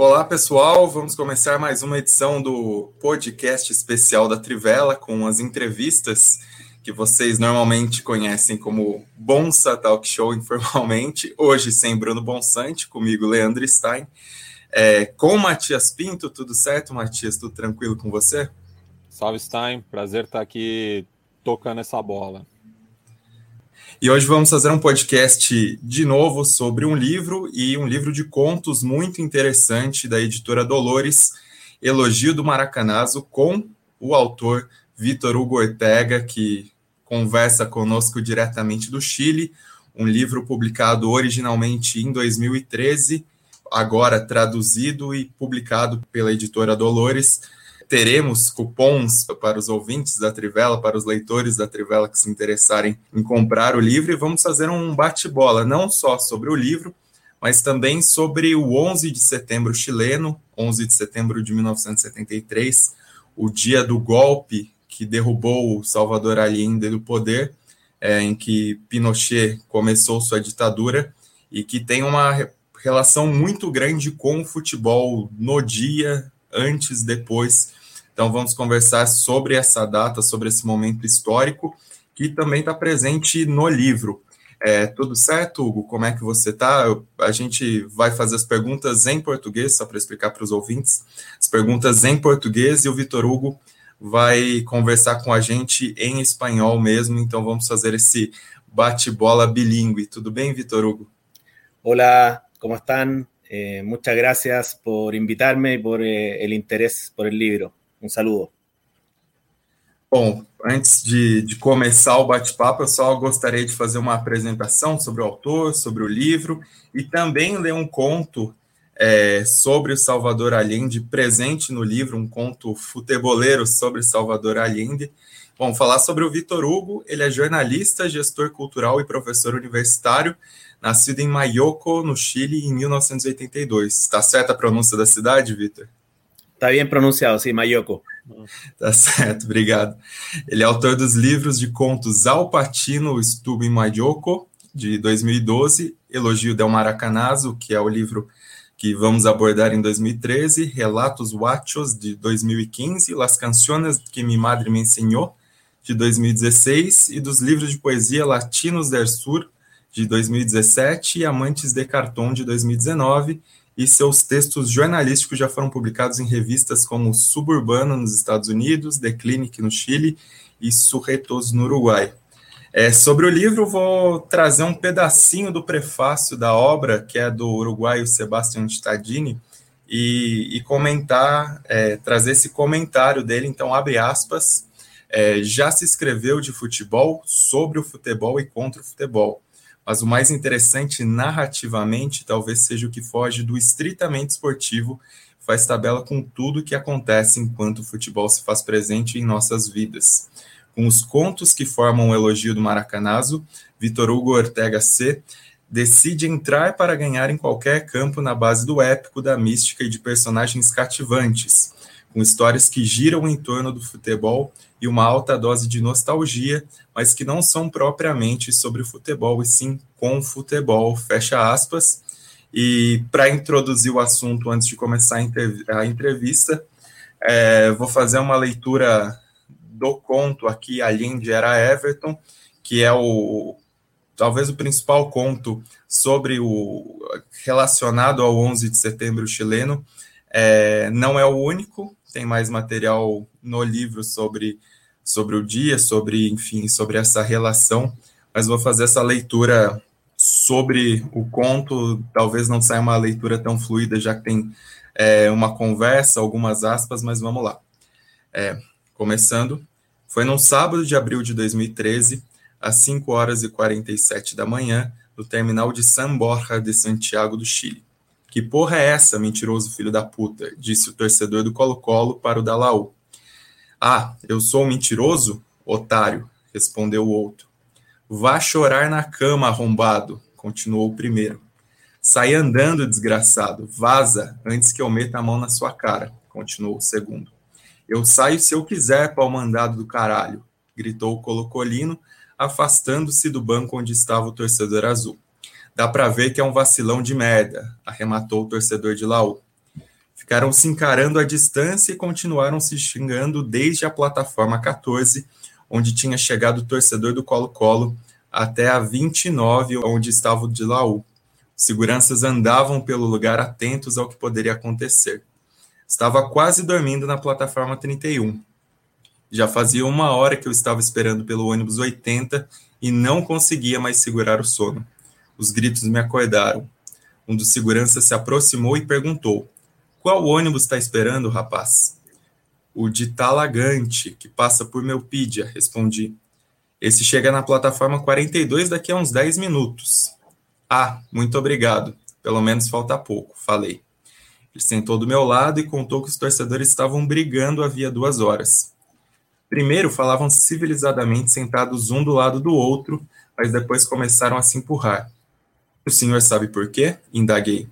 Olá, pessoal. Vamos começar mais uma edição do podcast especial da Trivela com as entrevistas que vocês normalmente conhecem como Bonsa Talk Show informalmente. Hoje sem Bruno Bonsante, comigo Leandro Stein. É, com Matias Pinto, tudo certo, Matias? Tudo tranquilo com você? Salve, Stein. Prazer estar aqui tocando essa bola. E hoje vamos fazer um podcast de novo sobre um livro e um livro de contos muito interessante da editora Dolores, Elogio do Maracanazo, com o autor Vitor Hugo Ortega, que conversa conosco diretamente do Chile, um livro publicado originalmente em 2013, agora traduzido e publicado pela editora Dolores teremos cupons para os ouvintes da Trivela, para os leitores da Trivela que se interessarem em comprar o livro, e vamos fazer um bate-bola, não só sobre o livro, mas também sobre o 11 de setembro chileno, 11 de setembro de 1973, o dia do golpe que derrubou o Salvador Allende do poder, é, em que Pinochet começou sua ditadura e que tem uma relação muito grande com o futebol no dia, antes, depois então, vamos conversar sobre essa data, sobre esse momento histórico, que também está presente no livro. É, tudo certo, Hugo? Como é que você está? A gente vai fazer as perguntas em português, só para explicar para os ouvintes. As perguntas em português e o Vitor Hugo vai conversar com a gente em espanhol mesmo. Então, vamos fazer esse bate-bola bilíngue. Tudo bem, Vitor Hugo? Olá, como estão? Eh, muchas gracias por invitarme y por eh, el interés por el libro. Um saludo. Bom, antes de, de começar o bate-papo, eu só gostaria de fazer uma apresentação sobre o autor, sobre o livro e também ler um conto é, sobre o Salvador Allende, presente no livro, um conto futeboleiro sobre Salvador Allende. Bom, falar sobre o Vitor Hugo, ele é jornalista, gestor cultural e professor universitário, nascido em Mayoco, no Chile, em 1982. Está certa a pronúncia da cidade, Vitor? Está bem pronunciado, sim, Mayoko. Tá certo, obrigado. Ele é autor dos livros de contos Alpatino, Estubo em Mayoko, de 2012, Elogio del Maracanazo, que é o livro que vamos abordar em 2013, Relatos Huachos, de 2015, Las Canciones que mi madre me enseñó, de 2016, e dos livros de poesia Latinos del Sur, de 2017, e Amantes de Cartão, de 2019, e seus textos jornalísticos já foram publicados em revistas como Suburbano nos Estados Unidos, The Clinic no Chile e Surretos no Uruguai. É, sobre o livro, vou trazer um pedacinho do prefácio da obra, que é do uruguaio Sebastião Stadini, e, e comentar, é, trazer esse comentário dele. Então, abre aspas. É, já se escreveu de futebol, sobre o futebol e contra o futebol mas o mais interessante narrativamente talvez seja o que foge do estritamente esportivo, faz tabela com tudo o que acontece enquanto o futebol se faz presente em nossas vidas. Com os contos que formam o elogio do Maracanazo, Vitor Hugo Ortega C. decide entrar para ganhar em qualquer campo na base do épico, da mística e de personagens cativantes, com histórias que giram em torno do futebol e uma alta dose de nostalgia, mas que não são propriamente sobre futebol, e sim com futebol, fecha aspas. E para introduzir o assunto, antes de começar a entrevista, é, vou fazer uma leitura do conto aqui, Allende era Everton, que é o talvez o principal conto sobre o relacionado ao 11 de setembro chileno. É, não é o único, tem mais material no livro sobre, sobre o dia, sobre, enfim, sobre essa relação, mas vou fazer essa leitura sobre o conto, talvez não saia uma leitura tão fluida, já que tem é, uma conversa, algumas aspas, mas vamos lá. É, começando, foi no sábado de abril de 2013, às 5 horas e 47 da manhã, no terminal de San Borja de Santiago do Chile. Que porra é essa, mentiroso filho da puta? Disse o torcedor do Colo-Colo para o da Laú. Ah, eu sou um mentiroso? Otário, respondeu o outro. Vá chorar na cama, arrombado, continuou o primeiro. Sai andando, desgraçado. Vaza, antes que eu meta a mão na sua cara, continuou o segundo. Eu saio se eu quiser, pau mandado do caralho, gritou o Colocolino, afastando-se do banco onde estava o torcedor azul. Dá para ver que é um vacilão de merda, arrematou o torcedor de Laú. Ficaram se encarando à distância e continuaram se xingando desde a plataforma 14, onde tinha chegado o torcedor do Colo-Colo, até a 29, onde estava o de Laú. Seguranças andavam pelo lugar atentos ao que poderia acontecer. Estava quase dormindo na plataforma 31. Já fazia uma hora que eu estava esperando pelo ônibus 80 e não conseguia mais segurar o sono. Os gritos me acordaram. Um dos seguranças se aproximou e perguntou: Qual ônibus está esperando, rapaz? O de Talagante, que passa por Melpídia, respondi. Esse chega na plataforma 42 daqui a uns 10 minutos. Ah, muito obrigado. Pelo menos falta pouco, falei. Ele sentou do meu lado e contou que os torcedores estavam brigando havia duas horas. Primeiro falavam civilizadamente sentados um do lado do outro, mas depois começaram a se empurrar. O senhor sabe por quê? Indaguei.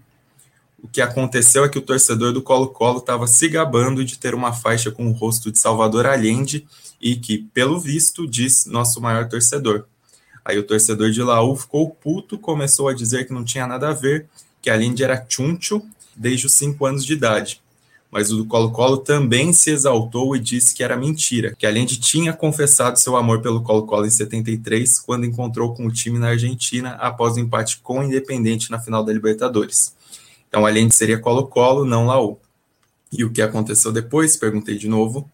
O que aconteceu é que o torcedor do Colo-Colo estava se gabando de ter uma faixa com o rosto de Salvador Allende e que, pelo visto, diz nosso maior torcedor. Aí o torcedor de Laú ficou puto, começou a dizer que não tinha nada a ver, que Allende era chuncho desde os cinco anos de idade mas o do Colo-Colo também se exaltou e disse que era mentira, que além de tinha confessado seu amor pelo Colo-Colo em 73, quando encontrou com o time na Argentina após o empate com o Independente na final da Libertadores. Então, de seria Colo-Colo, não Laú. E o que aconteceu depois? Perguntei de novo.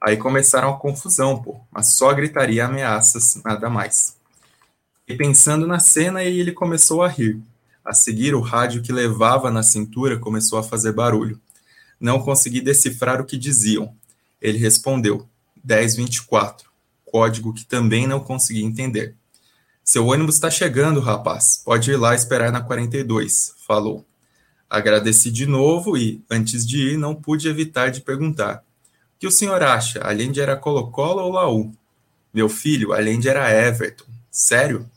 Aí começaram a confusão, pô, mas só gritaria ameaças, nada mais. E pensando na cena, ele começou a rir. A seguir, o rádio que levava na cintura começou a fazer barulho. Não consegui decifrar o que diziam. Ele respondeu: 1024, código que também não consegui entender. Seu ônibus está chegando, rapaz. Pode ir lá esperar na 42, falou. Agradeci de novo e, antes de ir, não pude evitar de perguntar: O que o senhor acha? Allende era Colo-Colo ou Laú? Meu filho, Allende era Everton. Sério?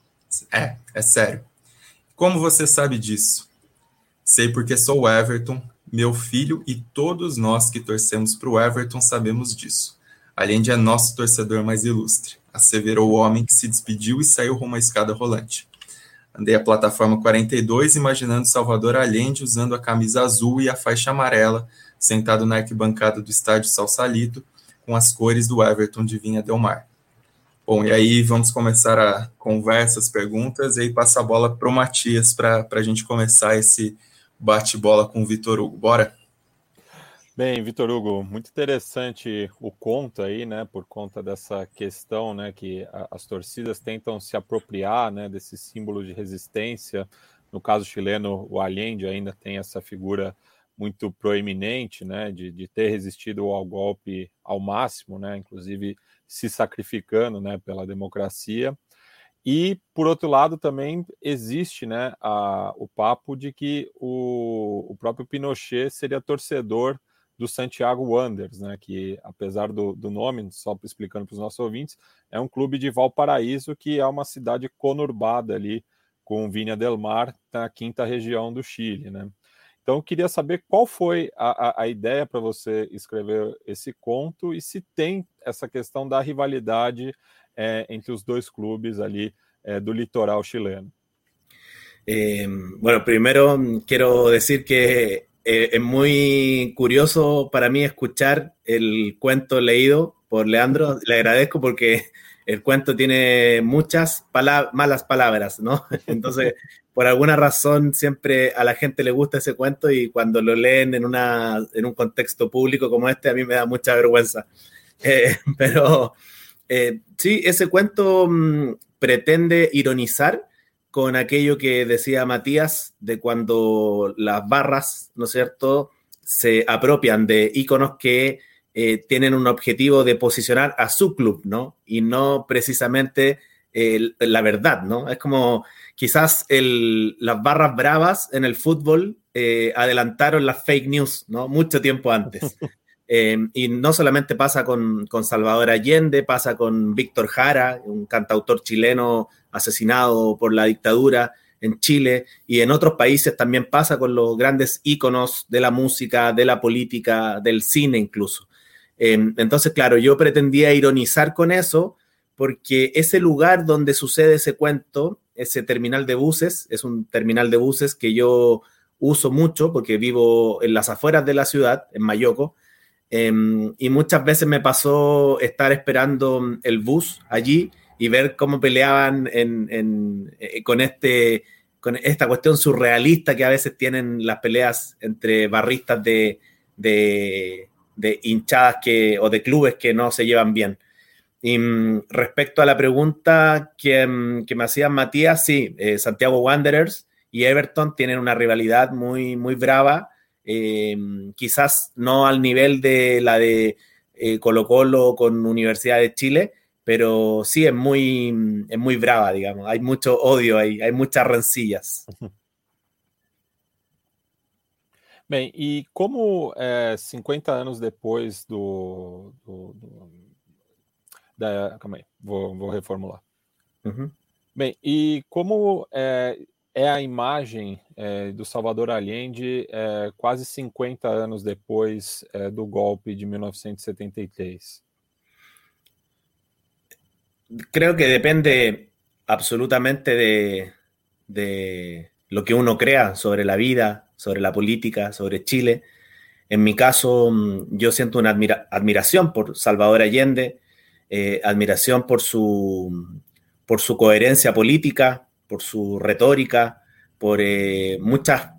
É, é sério. Como você sabe disso? Sei porque sou Everton, meu filho e todos nós que torcemos para o Everton sabemos disso. Allende é nosso torcedor mais ilustre, asseverou o homem que se despediu e saiu rumo à escada rolante. Andei a plataforma 42, imaginando Salvador Allende usando a camisa azul e a faixa amarela, sentado na arquibancada do estádio Salsalito, com as cores do Everton de Vinha Del Mar. Bom, e aí vamos começar a conversa, as perguntas, e aí passa a bola para o Matias para a gente começar esse bate-bola com o Vitor Hugo. Bora? Bem, Vitor Hugo, muito interessante o conto aí, né, por conta dessa questão, né, que as torcidas tentam se apropriar, né, desse símbolo de resistência. No caso chileno, o Allende ainda tem essa figura muito proeminente, né, de, de ter resistido ao golpe ao máximo, né, inclusive se sacrificando, né, pela democracia. E, por outro lado, também existe né, a, o papo de que o, o próprio Pinochet seria torcedor do Santiago Wanderers, né, que, apesar do, do nome, só explicando para os nossos ouvintes, é um clube de Valparaíso, que é uma cidade conurbada ali com Vinha del Mar, na quinta região do Chile. Né? Então, eu queria saber qual foi a, a, a ideia para você escrever esse conto e se tem essa questão da rivalidade eh, entre os dois clubes ali eh, do litoral chileno. Eh, bueno, primero quiero decir que es muy curioso para mí escuchar el cuento leído por Leandro. Le agradezco porque el cuento tiene muchas malas palabras, ¿no? Entonces, por alguna razón, siempre a la gente le gusta ese cuento y cuando lo leen en, una, en un contexto público como este, a mí me da mucha vergüenza. pero eh, sí, ese cuento mm, pretende ironizar con aquello que decía Matías de cuando las barras, ¿no es cierto?, se apropian de iconos que eh, tienen un objetivo de posicionar a su club, ¿no? Y no precisamente la verdad, ¿no? Es como quizás las barras bravas en el fútbol eh, adelantaron las fake news, ¿no? Mucho tiempo antes. Eh, y no solamente pasa con, con, Salvador Allende, pasa con Víctor Jara, un cantautor chileno asesinado por la dictadura en Chile, y en otros países también pasa con los grandes íconos de la música, de la política, del cine incluso. Eh, entonces, claro, yo pretendía ironizar con eso, porque ese lugar donde sucede ese cuento, ese terminal de buses, es un terminal de buses que yo uso mucho porque vivo en las afueras de la ciudad, en Mayoco, em, y muchas veces me pasó estar esperando el bus allí y ver cómo peleaban eh, con, este, con esta cuestión surrealista que a veces tienen las peleas entre barristas de, hinchadas que, o de clubes que no se llevan bien. Y mm, respecto a la pregunta que, mm, me hacía Matías, sí, eh, Santiago Wanderers y Everton tienen una rivalidad muy, muy brava, eh, quizás no al nivel de la de eh, Colo Colo con Universidad de Chile, pero sí es muy, es muy brava, digamos. Hay mucho odio ahí, hay muchas rencillas. Bem, e como 50 anos depois do, do, do da, calma aí, vou, vou reformular. Uhum. Bem, e como é, é a imagem é, do Salvador Allende é, quase 50 anos depois é, do golpe de 1973? Creo que depende absolutamente de, lo que uno crea sobre la vida, sobre la política, sobre Chile. En mi caso, mm, yo siento una admira admiración por Salvador Allende, eh, admiración por su, por su coherencia política, por su retórica, por eh, muchas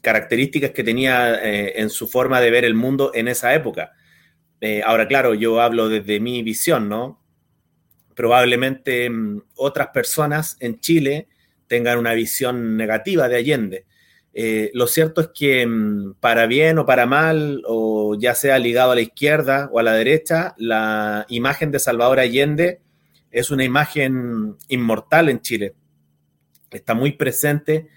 características que tenía eh, en su forma de ver el mundo en esa época. ahora, claro, yo hablo desde mi visión, ¿no? Probablemente mm, otras personas en Chile tengan una visión negativa de Allende. lo cierto es que mm, para bien o para mal, o ya sea ligado a la izquierda o a la derecha, la imagen de Salvador Allende es una imagen inmortal en Chile está muy presente,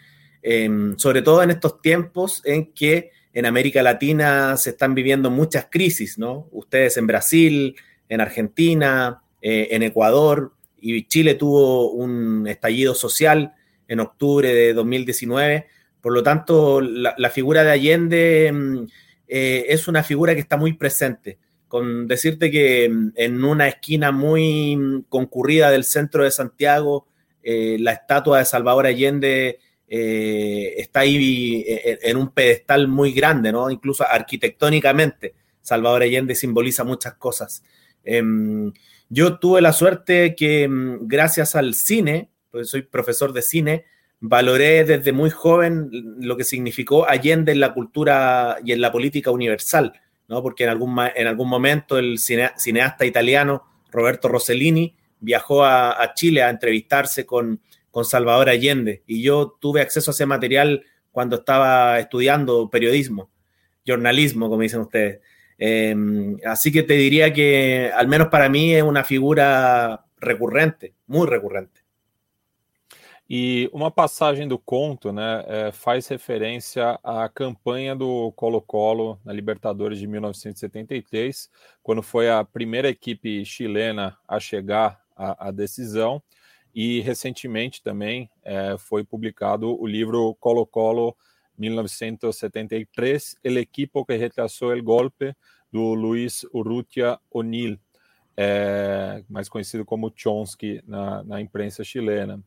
sobre todo en estos tiempos en que en América Latina se están viviendo muchas crisis, ¿no? Ustedes en Brasil, en Argentina, eh, en Ecuador, y Chile tuvo un estallido social en octubre de 2019. Por lo tanto, la, figura de Allende em, eh, es una figura que está muy presente. Con decirte que em, en una esquina muy concurrida del centro de Santiago eh, la estatua de Salvador Allende eh, está ahí eh, en un pedestal muy grande, ¿no? Incluso arquitectónicamente, Salvador Allende simboliza muchas cosas. Em, yo tuve la suerte que mm, gracias al cine, pues soy profesor de cine, valoré desde muy joven lo que significó Allende en la cultura y en la política universal, ¿no? Porque en algún, en algún momento el cineasta italiano Roberto Rossellini viajó a, Chile a entrevistarse con, con, Salvador Allende y yo tuve acceso a ese material cuando estaba estudiando periodismo, jornalismo, como dicen ustedes. Em, así que te diría que al menos para mí es una figura recurrente, muy recurrente. E uma passagem do conto né, é, faz referência à campanha do Colo-Colo na Libertadores de 1973, quando foi a primeira equipe chilena a chegar a, a decisão. E recentemente também é, foi publicado o livro Colo-Colo 1973, El equipo que retrasou el golpe, do Luiz Urrutia O'Neill, é, mais conhecido como Chomsky na, na imprensa chilena.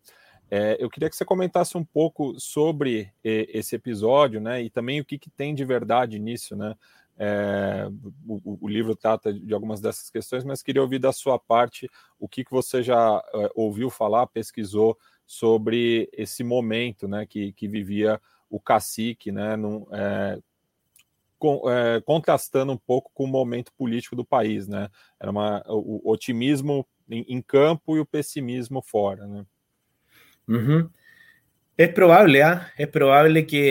É, eu queria que você comentasse um pouco sobre esse episódio, né, e também o que, que tem de verdade nisso, né, é, o, o, livro trata de algumas dessas questões, mas queria ouvir da sua parte o que, que você já é, ouviu falar, pesquisou sobre esse momento né, que, que vivia o cacique, né, num, é, com, é, contrastando um pouco com o momento político do país. Né? Era uma, o, otimismo em, em, campo e o pessimismo fora. Né? Uhum. É provável, ¿eh? que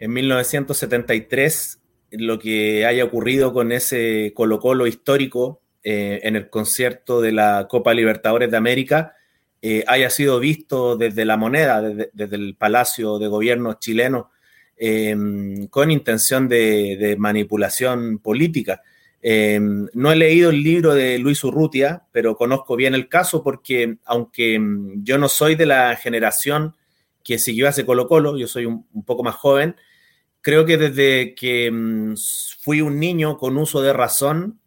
em 1973 lo que haya ocurrido con ese Colo Colo histórico eh, en el concierto de la Copa Libertadores de América eh, haya sido visto desde la moneda, desde, el Palacio de Gobierno chileno, em, con intención de, manipulación política. Em, no he leído el libro de Luis Urrutia, pero conozco bien el caso porque aunque em, yo no soy de la generación que siguió a ese Colo Colo, yo soy un poco más joven, creo que desde que mm, fui un niño con uso de razón,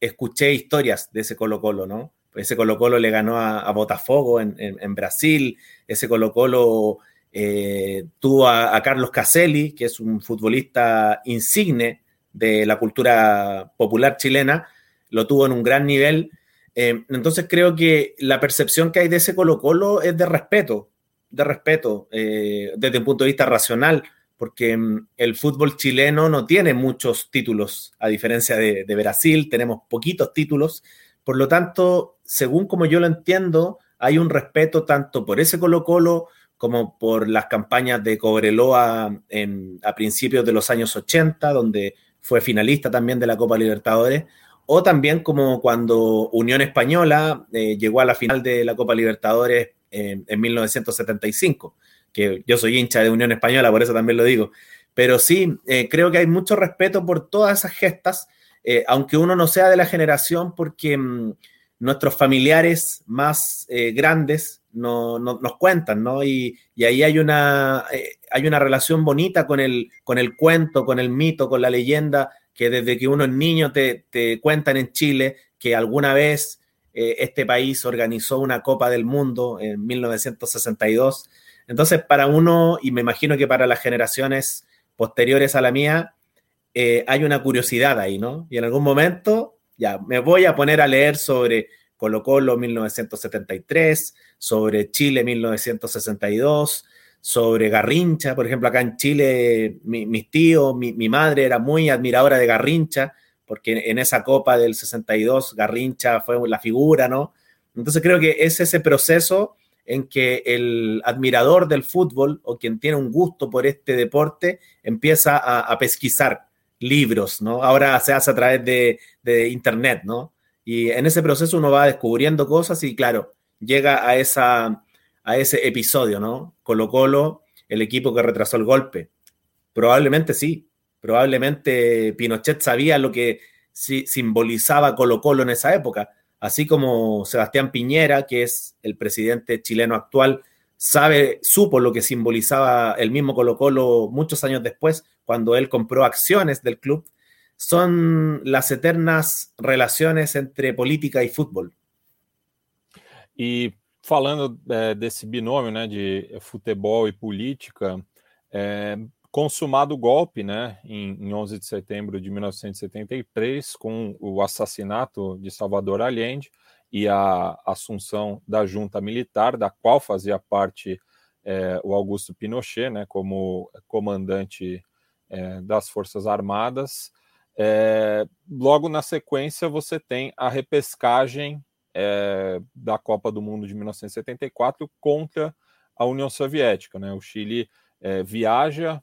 escuché historias de ese Colo Colo, ¿no? Ese Colo Colo le ganó a, Botafogo en, Brasil, ese Colo Colo Eh, tuvo a, Carlos Caselli, que es un futbolista insigne de la cultura popular chilena, lo tuvo en un gran nivel. Eh, entonces creo que la percepción que hay de ese Colo Colo es de respeto, de respeto, eh, desde un punto de vista racional, porque mm, el fútbol chileno no tiene muchos títulos, a diferencia de, de Brasil, tenemos poquitos títulos. Por lo tanto, según como yo lo entiendo, hay un respeto tanto por ese Colo Colo como por las campañas de Cobreloa en, a principios de los años 80, donde fue finalista también de la Copa Libertadores, o también como cuando Unión Española eh, llegó a la final de la Copa Libertadores en, 1975, que yo soy hincha de Unión Española, por eso también lo digo. Pero sí, eh, creo que hay mucho respeto por todas esas gestas, eh, aunque uno no sea de la generación, porque mm, nuestros familiares más grandes no, nos cuentan, ¿no? Y, ahí hay una, hay una relación bonita con el, con el cuento, con el mito, con la leyenda que desde que uno es niño te, cuentan en Chile que alguna vez eh, este país organizó una Copa del Mundo en 1962. Entonces, para uno, y me imagino que para las generaciones posteriores a la mía, eh, hay una curiosidad ahí, ¿no? Y en algún momento, ya, me voy a poner a leer sobre Colo Colo 1973, sobre Chile 1962, sobre Garrincha. Por ejemplo, acá en Chile, mis tíos, mi, madre era muy admiradora de Garrincha, porque en esa Copa del 62 Garrincha fue la figura, ¿no? Entonces creo que es ese proceso en que el admirador del fútbol o quien tiene un gusto por este deporte empieza a, pesquisar libros, ¿no? Ahora se hace a través de, de, internet, ¿no? Y en ese proceso uno va descubriendo cosas y claro, llega a esa a ese episodio, ¿no? Colo Colo, el equipo que retrasó el golpe. Probablemente sí, probablemente Pinochet sabía lo que simbolizaba Colo Colo en esa época, así como Sebastián Piñera, que es el presidente chileno actual, sabe, supo lo que simbolizaba el mismo Colo Colo muchos años después, cuando él compró acciones del club, son las eternas relaciones entre política y fútbol. Y falando é, desse binômio né, de futebol e política, é, consumado o golpe né, em, em 11 de setembro de 1973, com o assassinato de Salvador Allende e a assunção da junta militar, da qual fazia parte é, o Augusto Pinochet, né, como comandante é, das Forças Armadas. É, logo na sequência, você tem a repescagem da Copa do Mundo de 1974 contra a União Soviética. Né? O Chile é, viaja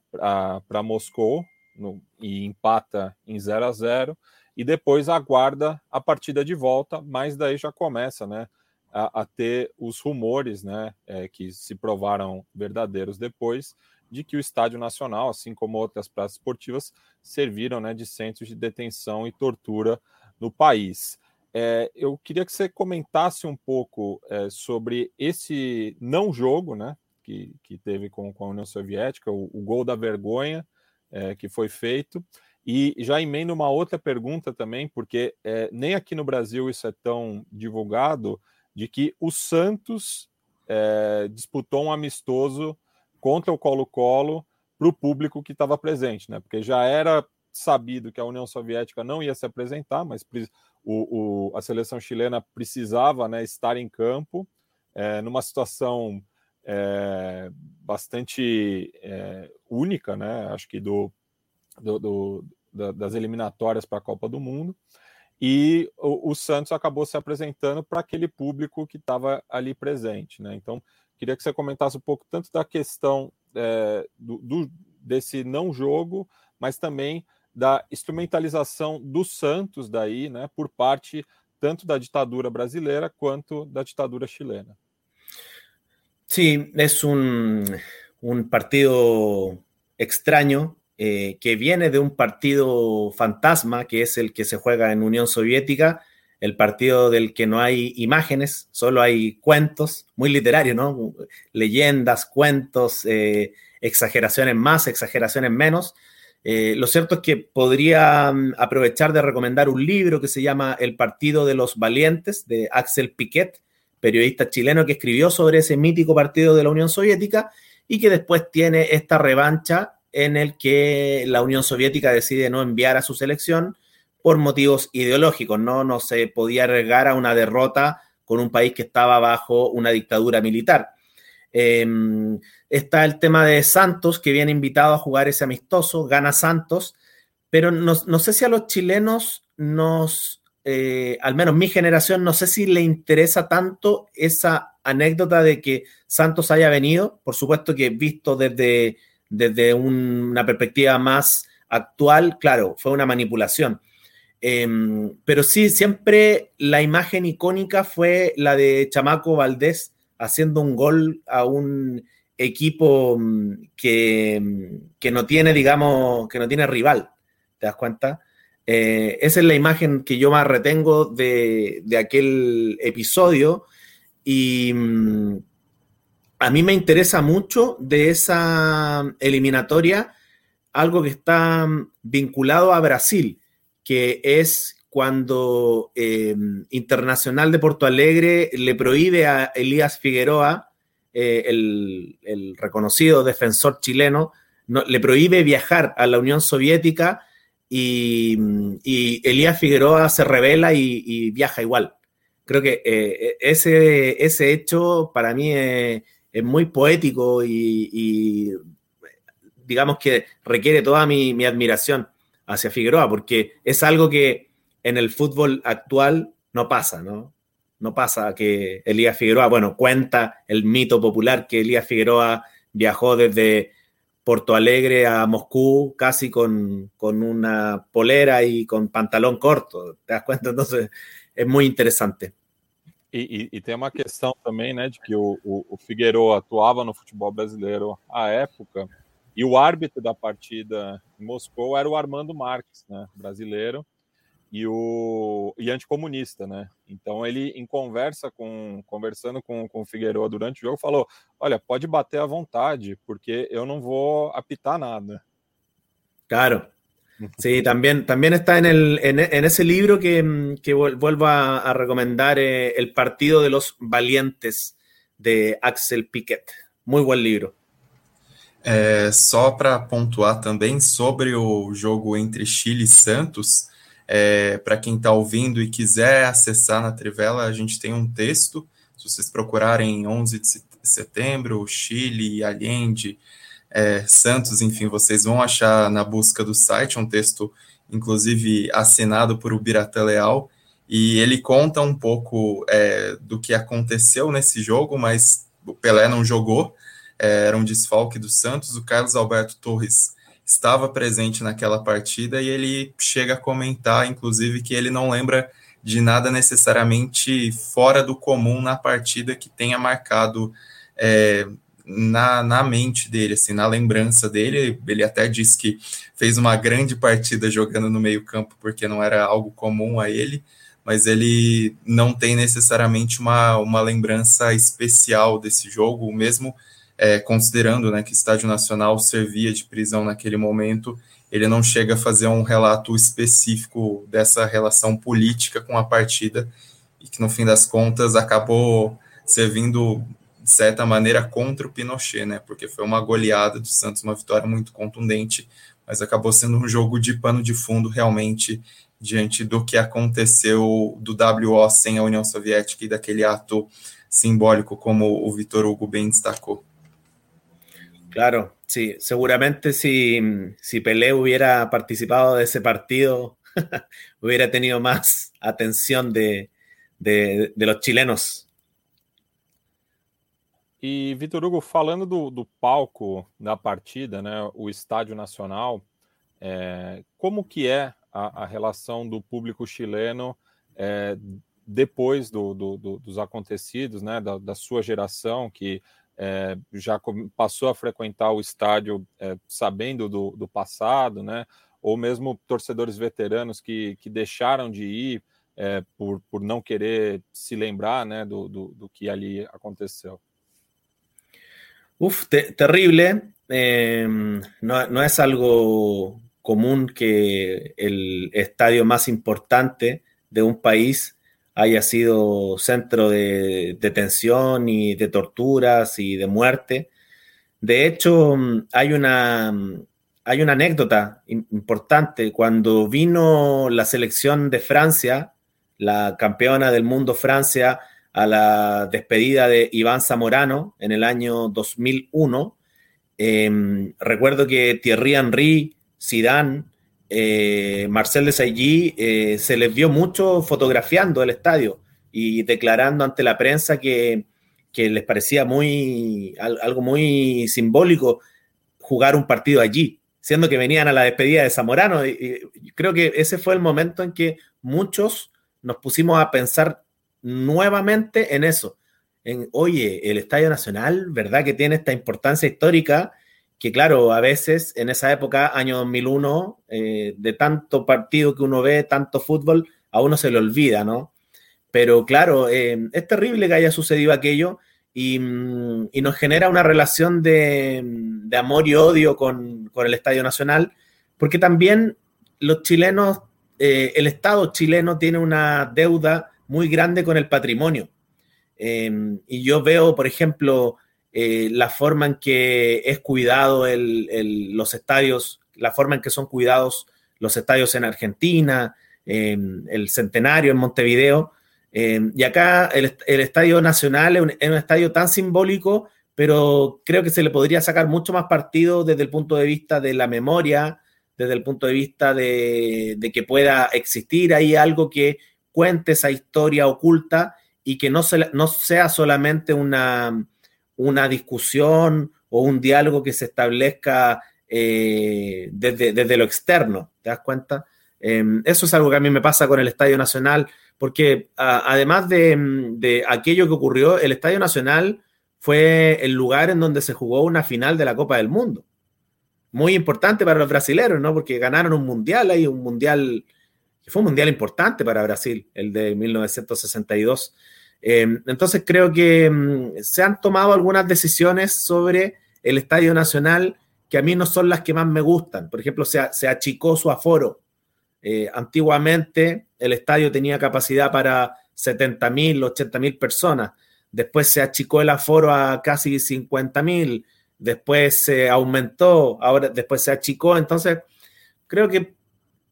para Moscou no, e empata em 0 a 0 e depois aguarda a partida de volta, mas daí já começa né, a, a ter os rumores né, é, que se provaram verdadeiros depois de que o Estádio Nacional, assim como outras praças esportivas, serviram né, de centros de detenção e tortura no país. É, eu queria que você comentasse um pouco é, sobre esse não jogo, né, que, que teve com, com a União Soviética, o, o gol da vergonha é, que foi feito. E já emendo uma outra pergunta também, porque é, nem aqui no Brasil isso é tão divulgado, de que o Santos é, disputou um amistoso contra o Colo-Colo para o público que estava presente, né? Porque já era sabido que a União Soviética não ia se apresentar, mas o, o, a seleção chilena precisava né, estar em campo é, numa situação é, bastante é, única, né? Acho que do, do, do das eliminatórias para a Copa do Mundo. E o, o Santos acabou se apresentando para aquele público que estava ali presente, né? Então, queria que você comentasse um pouco tanto da questão é, do, do, desse não jogo, mas também da instrumentalização do Santos daí, né, por parte tanto da ditadura brasileira quanto da ditadura chilena. Sí, es un, un partido extraño eh, que viene de un partido fantasma, que es el que se juega en Unión Soviética, el partido del que no hay imágenes, solo hay cuentos, muy literario, ¿no? Leyendas, cuentos, eh, exageraciones más, exageraciones menos, eh, lo cierto es que podría mm, aprovechar de recomendar un libro que se llama El Partido de los Valientes, de Axel Piquet, periodista chileno que escribió sobre ese mítico partido de la Unión Soviética y que después tiene esta revancha en el que la Unión Soviética decide no enviar a su selección por motivos ideológicos, ¿no? No se podía arriesgar a una derrota con un país que estaba bajo una dictadura militar. Em, está el tema de Santos, que viene invitado a jugar ese amistoso, gana Santos, pero no, sé si a los chilenos nos, eh, al menos mi generación, no sé si le interesa tanto esa anécdota de que Santos haya venido, por supuesto que visto desde, desde una perspectiva más actual, claro, fue una manipulación. Em, pero sí, siempre la imagen icónica fue la de Chamaco Valdés haciendo un gol a un equipo mm, que, que no tiene, digamos, que no tiene rival. ¿Te das cuenta? Eh, esa es la imagen que yo más retengo de, aquel episodio y mm, a mí me interesa mucho de esa eliminatoria algo que está vinculado a Brasil, que es cuando eh, Internacional de Porto Alegre le prohíbe a Elías Figueroa, eh, el, reconocido defensor chileno, le prohíbe viajar a la Unión Soviética y, Elías Figueroa se revela y, viaja igual. Creo que eh, ese, ese hecho para mí es, muy poético y, digamos que requiere toda mi admiración hacia Figueroa, porque es algo que en el fútbol actual no pasa, ¿no? No pasa que Elías Figueroa, bueno, cuenta el mito popular que Elías Figueroa viajó desde Porto Alegre a Moscú casi con, una polera y con pantalón corto, ¿te das cuenta? Entonces, es muy interesante. E, e, e, tem uma questão também, né, de que o, o, o Figueiredo atuava no futebol brasileiro à época e o árbitro da partida em Moscou era o Armando Marques, né, brasileiro, e o e anticomunista, né? Então ele em conversa com conversando com, com o Figueiredo durante o jogo falou: "Olha, pode bater à vontade, porque eu não vou apitar nada". Claro. Sí, también, también está en, el, en, en ese libro que, que vuelvo a, a recomendar eh, El Partido de los Valientes de Axel Piquet. Muy buen libro. É, só para pontuar também sobre o jogo entre Chile e Santos, É, Para quem está ouvindo e quiser acessar na Trivela, a gente tem um texto. Se vocês procurarem 11 de setembro, Chile, Allende, é, Santos, enfim, vocês vão achar na busca do site um texto, inclusive assinado por Ubirata Leal, e ele conta um pouco é, do que aconteceu nesse jogo, mas o Pelé não jogou, é, era um desfalque do Santos, o Carlos Alberto Torres estava presente naquela partida e ele chega a comentar, inclusive, que ele não lembra de nada necessariamente fora do comum na partida que tenha marcado é, na, na mente dele, assim, na lembrança dele. Ele até disse que fez uma grande partida jogando no meio-campo porque não era algo comum a ele, mas ele não tem necessariamente uma, uma lembrança especial desse jogo, mesmo é, considerando né, que Estádio Nacional servia de prisão naquele momento, ele não chega a fazer um relato específico dessa relação política com a partida e que no fim das contas acabou servindo de certa maneira contra o Pinochet, né? Porque foi uma goleada do Santos, uma vitória muito contundente, mas acabou sendo um jogo de pano de fundo realmente diante do que aconteceu do WO sem a União Soviética e daquele ato simbólico, como o Vitor Hugo bem destacou. Claro, sí, seguramente si, si Pelé hubiera participado de ese partido, hubiera tenido más atención de, de, de los chilenos. E, Vitor Hugo, falando do, do, palco da partida, né, o Estádio Nacional, é, como que é a, a, relação do público chileno é, depois do, do, dos acontecidos, né, da, da, sua geração, que é, já passou a frequentar o estádio é, sabendo do, do, passado, né? Ou mesmo torcedores veteranos que, que deixaram de ir é, por, por não querer se lembrar, né, do, do, do que ali aconteceu. Uf, te, terrible. Eh, no, no, es algo común que el estadio más importante de un país haya sido centro de detención y de torturas y de muerte. De hecho, hay una, hay una anécdota importante. Cuando vino la selección de Francia, la campeona del mundo Francia, a la despedida de Iván Zamorano en el año 2001, em, recuerdo que Thierry Henry, Zidane, eh, Marcel Desailly eh, se les vio mucho fotografiando el estadio y declarando ante la prensa que, les parecía muy algo muy simbólico jugar un partido allí siendo que venían a la despedida de Zamorano. Y, creo que ese fue el momento en que muchos nos pusimos a pensar nuevamente en eso. En, oye, el Estadio Nacional, ¿verdad que tiene esta importancia histórica? Que claro, a veces en esa época, año 2001, eh, de tanto partido que uno ve, tanto fútbol, a uno se le olvida, ¿no? Pero claro, eh, es terrible que haya sucedido aquello Mm, y, nos genera una relación de, amor y odio con, el Estadio Nacional, porque también los chilenos, eh, el Estado chileno tiene una deuda muy grande con el patrimonio. Y yo veo, por ejemplo, eh, la forma en que es cuidado los estadios, la forma en que son cuidados los estadios en Argentina, em, el centenario en Montevideo, eh, y acá el, Estadio Nacional es un, estadio tan simbólico, pero creo que se le podría sacar mucho más partido desde el punto de vista de la memoria, desde el punto de vista de, que pueda existir ahí algo que cuente esa historia oculta y que no, no sea solamente una, una discusión o un diálogo que se establezca eh, desde, lo externo, ¿te das cuenta? Eh, eso es algo que a mí me pasa con el Estadio Nacional porque además de, aquello que ocurrió, el Estadio Nacional fue el lugar en donde se jugó una final de la Copa del Mundo. Muy importante para los brasileños, ¿no? Porque ganaron un mundial ahí, un mundial, que fue un mundial importante para Brasil, el de 1962. Em, entonces creo que mm, se han tomado algunas decisiones sobre el Estadio Nacional que a mí no son las que más me gustan. Por ejemplo, se, se achicó su aforo eh, antiguamente el estadio tenía capacidad para 70 mil, 80 mil personas. Después se achicó el aforo a casi 50 mil. Después se aumentó, ahora después se achicó. Entonces, creo que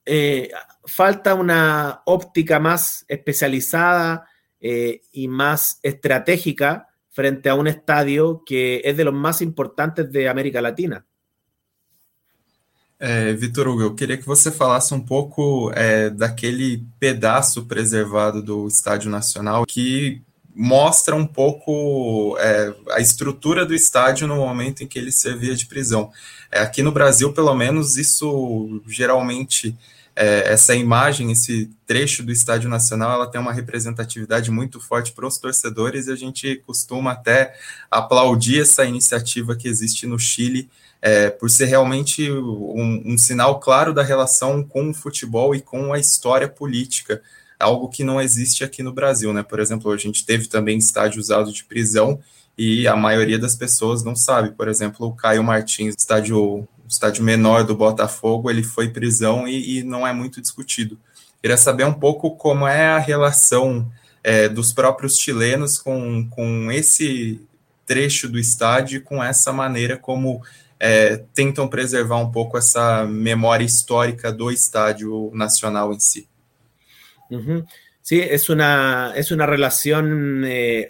eh, falta una óptica más especializada eh, y más estratégica frente a un estadio que es de los más importantes de América Latina. É, Vitor Hugo, eu queria que você falasse um pouco é, daquele pedaço preservado do Estádio Nacional que mostra um pouco é, a estrutura do estádio no momento em que ele servia de prisão. Aqui no Brasil, pelo menos, isso geralmente é, essa imagem, esse trecho do Estádio Nacional, ela tem uma representatividade muito forte para os torcedores e a gente costuma até aplaudir essa iniciativa que existe no Chile é, por ser realmente um, um, sinal claro da relação com o futebol e com a história política, algo que não existe aqui no Brasil, né? Por exemplo, a gente teve também estádio usado de prisão e a maioria das pessoas não sabe. Por exemplo, o Caio Martins, estádio, estádio menor do Botafogo, ele foi prisão e, e não é muito discutido. Queria saber um pouco como é a relação é, dos próprios chilenos com, com esse trecho do estádio, com essa maneira como é, tentam preservar um pouco essa memória histórica do Estádio Nacional em si. Uh Sí, es una, es una relación eh,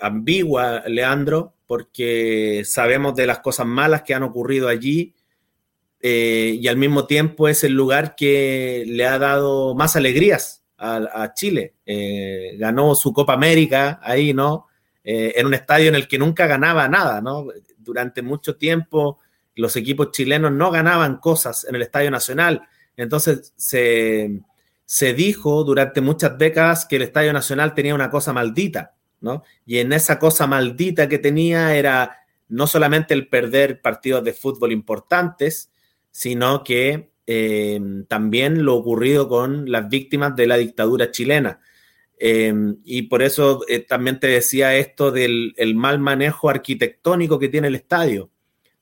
Leandro, porque sabemos de las malas que han ocurrido allí eh, y al mismo tiempo es el lugar que le ha dado más alegrías a, Chile. Eh, ganó su Copa América ahí, ¿no? Eh, en un estadio en el que nunca ganaba nada, ¿no? Durante mucho tiempo los equipos chilenos no ganaban cosas en el Estadio Nacional. Entonces se, dijo durante muchas décadas que el Estadio Nacional tenía una cosa maldita, ¿no? Y en esa cosa maldita que tenía era no solamente el perder partidos de fútbol importantes, sino que eh, también lo ocurrido con las víctimas de la dictadura chilena. Eh, y por eso eh, también te decía esto del mal manejo arquitectónico que tiene el estadio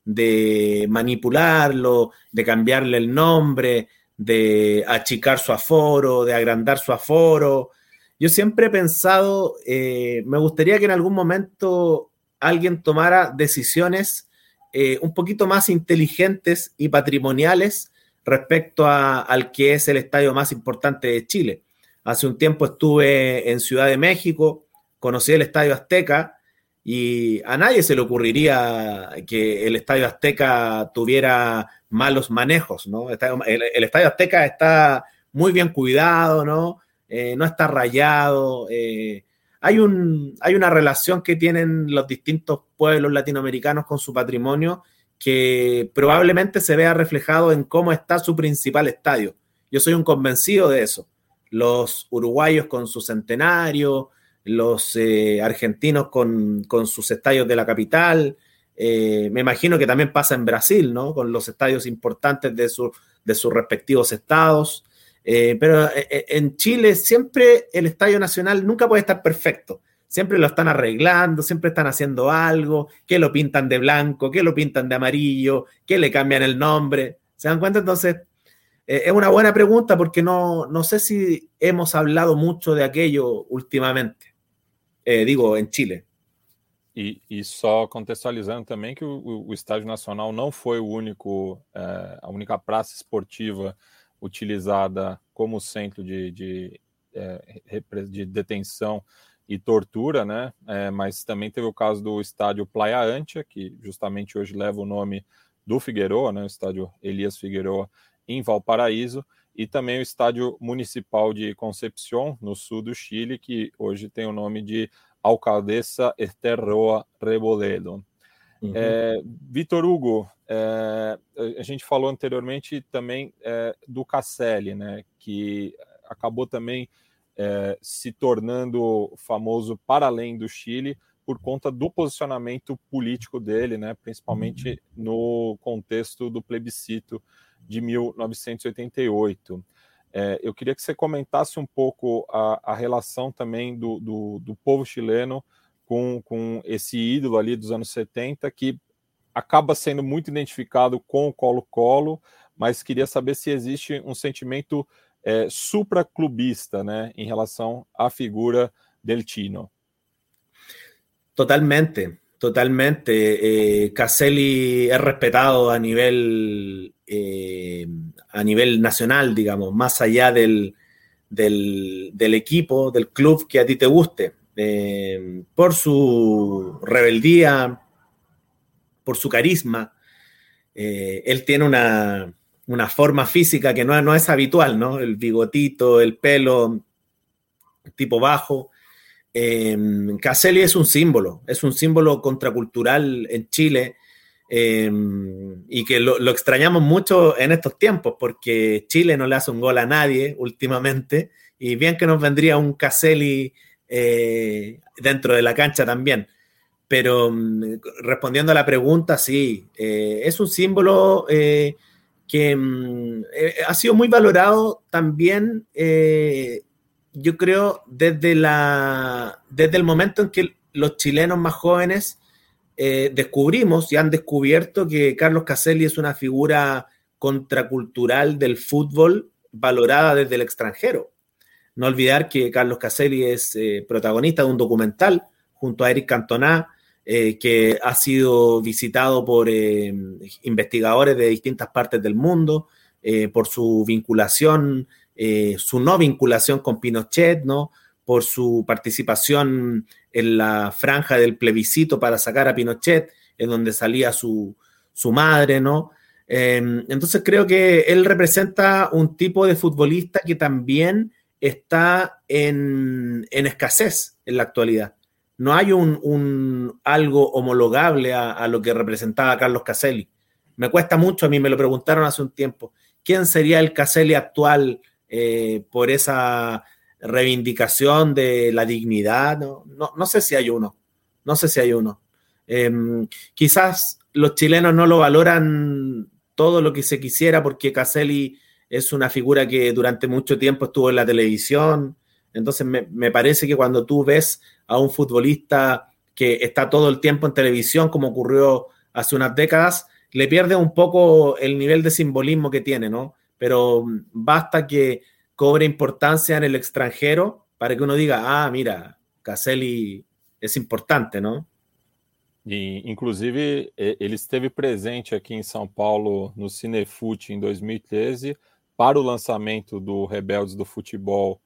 de manipularlo, de cambiarle el nombre, de achicar su aforo, de agrandar su aforo. Yo siempre he pensado, me gustaría que en algún momento alguien tomara decisiones eh, un poquito más inteligentes y patrimoniales respecto al que es el estadio más importante de Chile. Hace un tiempo estuve en Ciudad de México, conocí el Estadio Azteca y a nadie se le ocurriría que el Estadio Azteca tuviera malos manejos, ¿no? El, Estadio Azteca está muy bien cuidado, ¿no? Eh, no está rayado. Eh, hay, un, hay una relación que tienen los distintos pueblos latinoamericanos con su patrimonio que probablemente se vea reflejado en cómo está su principal estadio. Yo soy un convencido de eso. Los uruguayos con su centenario, los eh, argentinos con, sus estadios de la capital. Eh, me imagino que también pasa en Brasil, ¿no? Con los estadios importantes de, de sus respectivos estados. Eh, pero en Chile siempre el Estadio Nacional nunca puede estar perfecto. Siempre lo están arreglando, siempre están haciendo algo, que lo pintan de blanco, que lo pintan de amarillo, que le cambian el nombre. ¿Se dan cuenta? Entonces, es una buena pregunta porque no, no sé si hemos hablado mucho de aquello últimamente. é, digo, em Chile. E, e, só contextualizando também que o, o Estádio Nacional não foi o único, é, a única praça esportiva utilizada como centro de, de, é, de detenção e tortura, né? É, mas também teve o caso do estádio Playa Antia, que justamente hoje leva o nome do Figueroa, né? O estádio Elias Figueroa em Valparaíso, e também o Estádio Municipal de Concepción, no sul do Chile, que hoje tem o nome de Alcaldesa Esterroa Reboledo. Uhum. É, Vitor Hugo, é, a gente falou anteriormente também é, do Casselli, né, que acabou também é, se tornando famoso para além do Chile por conta do posicionamento político dele, né, principalmente uhum. no contexto do plebiscito de 1988. É, eu queria que você comentasse um pouco a, a relação também do, do, do, povo chileno com, com esse ídolo ali dos anos 70, que acaba sendo muito identificado com o Colo-Colo, mas queria saber se existe um sentimento é, supraclubista né, em relação à figura del Chino. Totalmente, totalmente. Eh, Caselli es respetado a nivel eh, a nivel nacional, digamos, más allá del, del, equipo, del club que a ti te guste, eh, por su rebeldía, por su carisma. Eh, él tiene una, forma física que no, no, es habitual, ¿no? El bigotito, el pelo, tipo bajo. Caselli es un símbolo, es un símbolo contracultural en Chile Em, y que lo, extrañamos mucho en estos tiempos, porque Chile no le hace un gol a nadie últimamente, y bien que nos vendría un Caselli eh, dentro de la cancha también. Pero mm, respondiendo a la pregunta, sí, eh, es un símbolo eh, que mm, ha sido muy valorado también, yo creo, desde, la, desde el momento en que los chilenos más jóvenes eh, descubrimos y han descubierto que Carlos Caselli es una figura contracultural del fútbol valorada desde el extranjero. No olvidar que Carlos Caselli es eh, protagonista de un documental junto a Eric Cantona, eh, que ha sido visitado por investigadores de distintas partes del mundo, por su vinculación, su no vinculación con Pinochet, ¿no? por su participación en la franja del plebiscito para sacar a Pinochet, en donde salía su, madre, ¿no? Em, entonces creo que él representa un tipo de futbolista que también está en, escasez en la actualidad. No hay un, algo homologable a, lo que representaba Carlos Caselli. Me cuesta mucho, a mí me lo preguntaron hace un tiempo, ¿quién sería el Caselli actual eh, por esa reivindicación de la dignidad, no, no, sé si hay uno, no sé si hay uno. Em, quizás los chilenos no lo valoran todo lo que se quisiera porque Caselli es una figura que durante mucho tiempo estuvo en la televisión, entonces me, parece que cuando tú ves a un futbolista que está todo el tiempo en televisión, como ocurrió hace unas décadas, le pierde un poco el nivel de simbolismo que tiene, ¿no? Pero basta que cobre importancia en el extranjero para que uno diga, ah, mira, Caselli es importante, ¿no? E, inclusive, ele esteve presente aqui em São Paulo no Cinefute em 2013 para o lançamento do Rebeldes do Futebol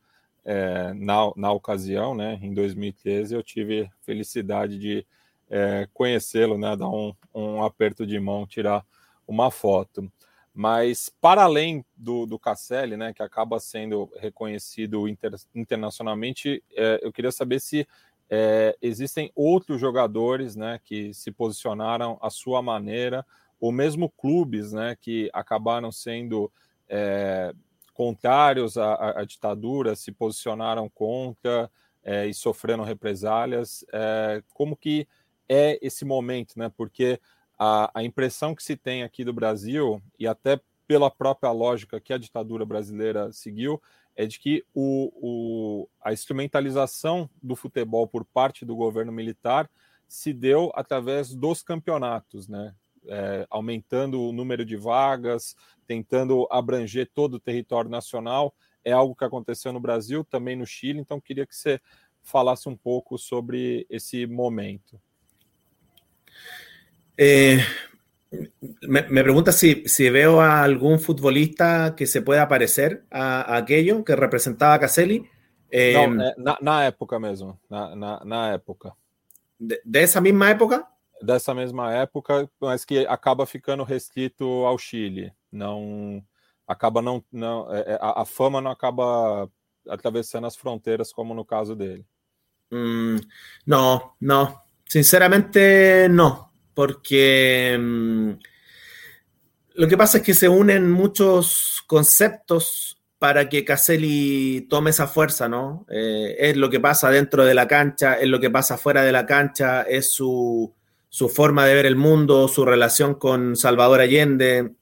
é, na, na ocasião, né, em 2013, eu tive felicidade de é, conhecê-lo, né, dar um, um aperto de mão, tirar uma foto. Mas, para além do, do Casselli, né, que acaba sendo reconhecido inter, internacionalmente, é, eu queria saber se é, existem outros jogadores né, que se posicionaram à sua maneira, ou mesmo clubes né, que acabaram sendo é, contrários à, à, ditadura, se posicionaram contra é, e sofreram represálias. É, como que é esse momento, né? Porque a, a impressão que se tem aqui do Brasil, e até pela própria lógica que a ditadura brasileira seguiu, é de que o, o, a instrumentalização do futebol por parte do governo militar se deu através dos campeonatos, né? É, aumentando o número de vagas, tentando abranger todo o território nacional. É algo que aconteceu no Brasil, também no Chile, então queria que você falasse um pouco sobre esse momento. Eh, me, me, pregunta si, si, veo a algún futbolista que se pueda parecer a, a aquello que representaba a Caselli. Eh, é, na, na, época mesmo, na, na, na época. De, de, essa mesma época? Dessa mesma época, mas que acaba ficando restrito ao Chile. Não acaba não, não a, a fama não acaba atravessando as fronteiras como no caso dele. Mm, no, no, sinceramente no. porque mmm, lo que pasa es que se unen muchos conceptos para que Caselli tome esa fuerza, ¿no? Eh, es lo que pasa dentro de la cancha, es lo que pasa fuera de la cancha, es su, su forma de ver el mundo, su relación con Salvador Allende,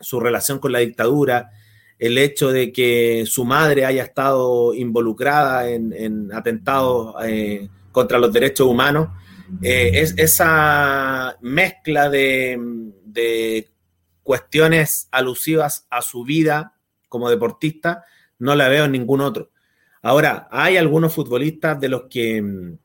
su relación con la dictadura, el hecho de que su madre haya estado involucrada en, en atentados eh, contra los derechos humanos eh, es esa mezcla de, de, cuestiones alusivas a su vida como deportista, no la veo en ningún otro. Ahora, hay algunos futbolistas de los que mm,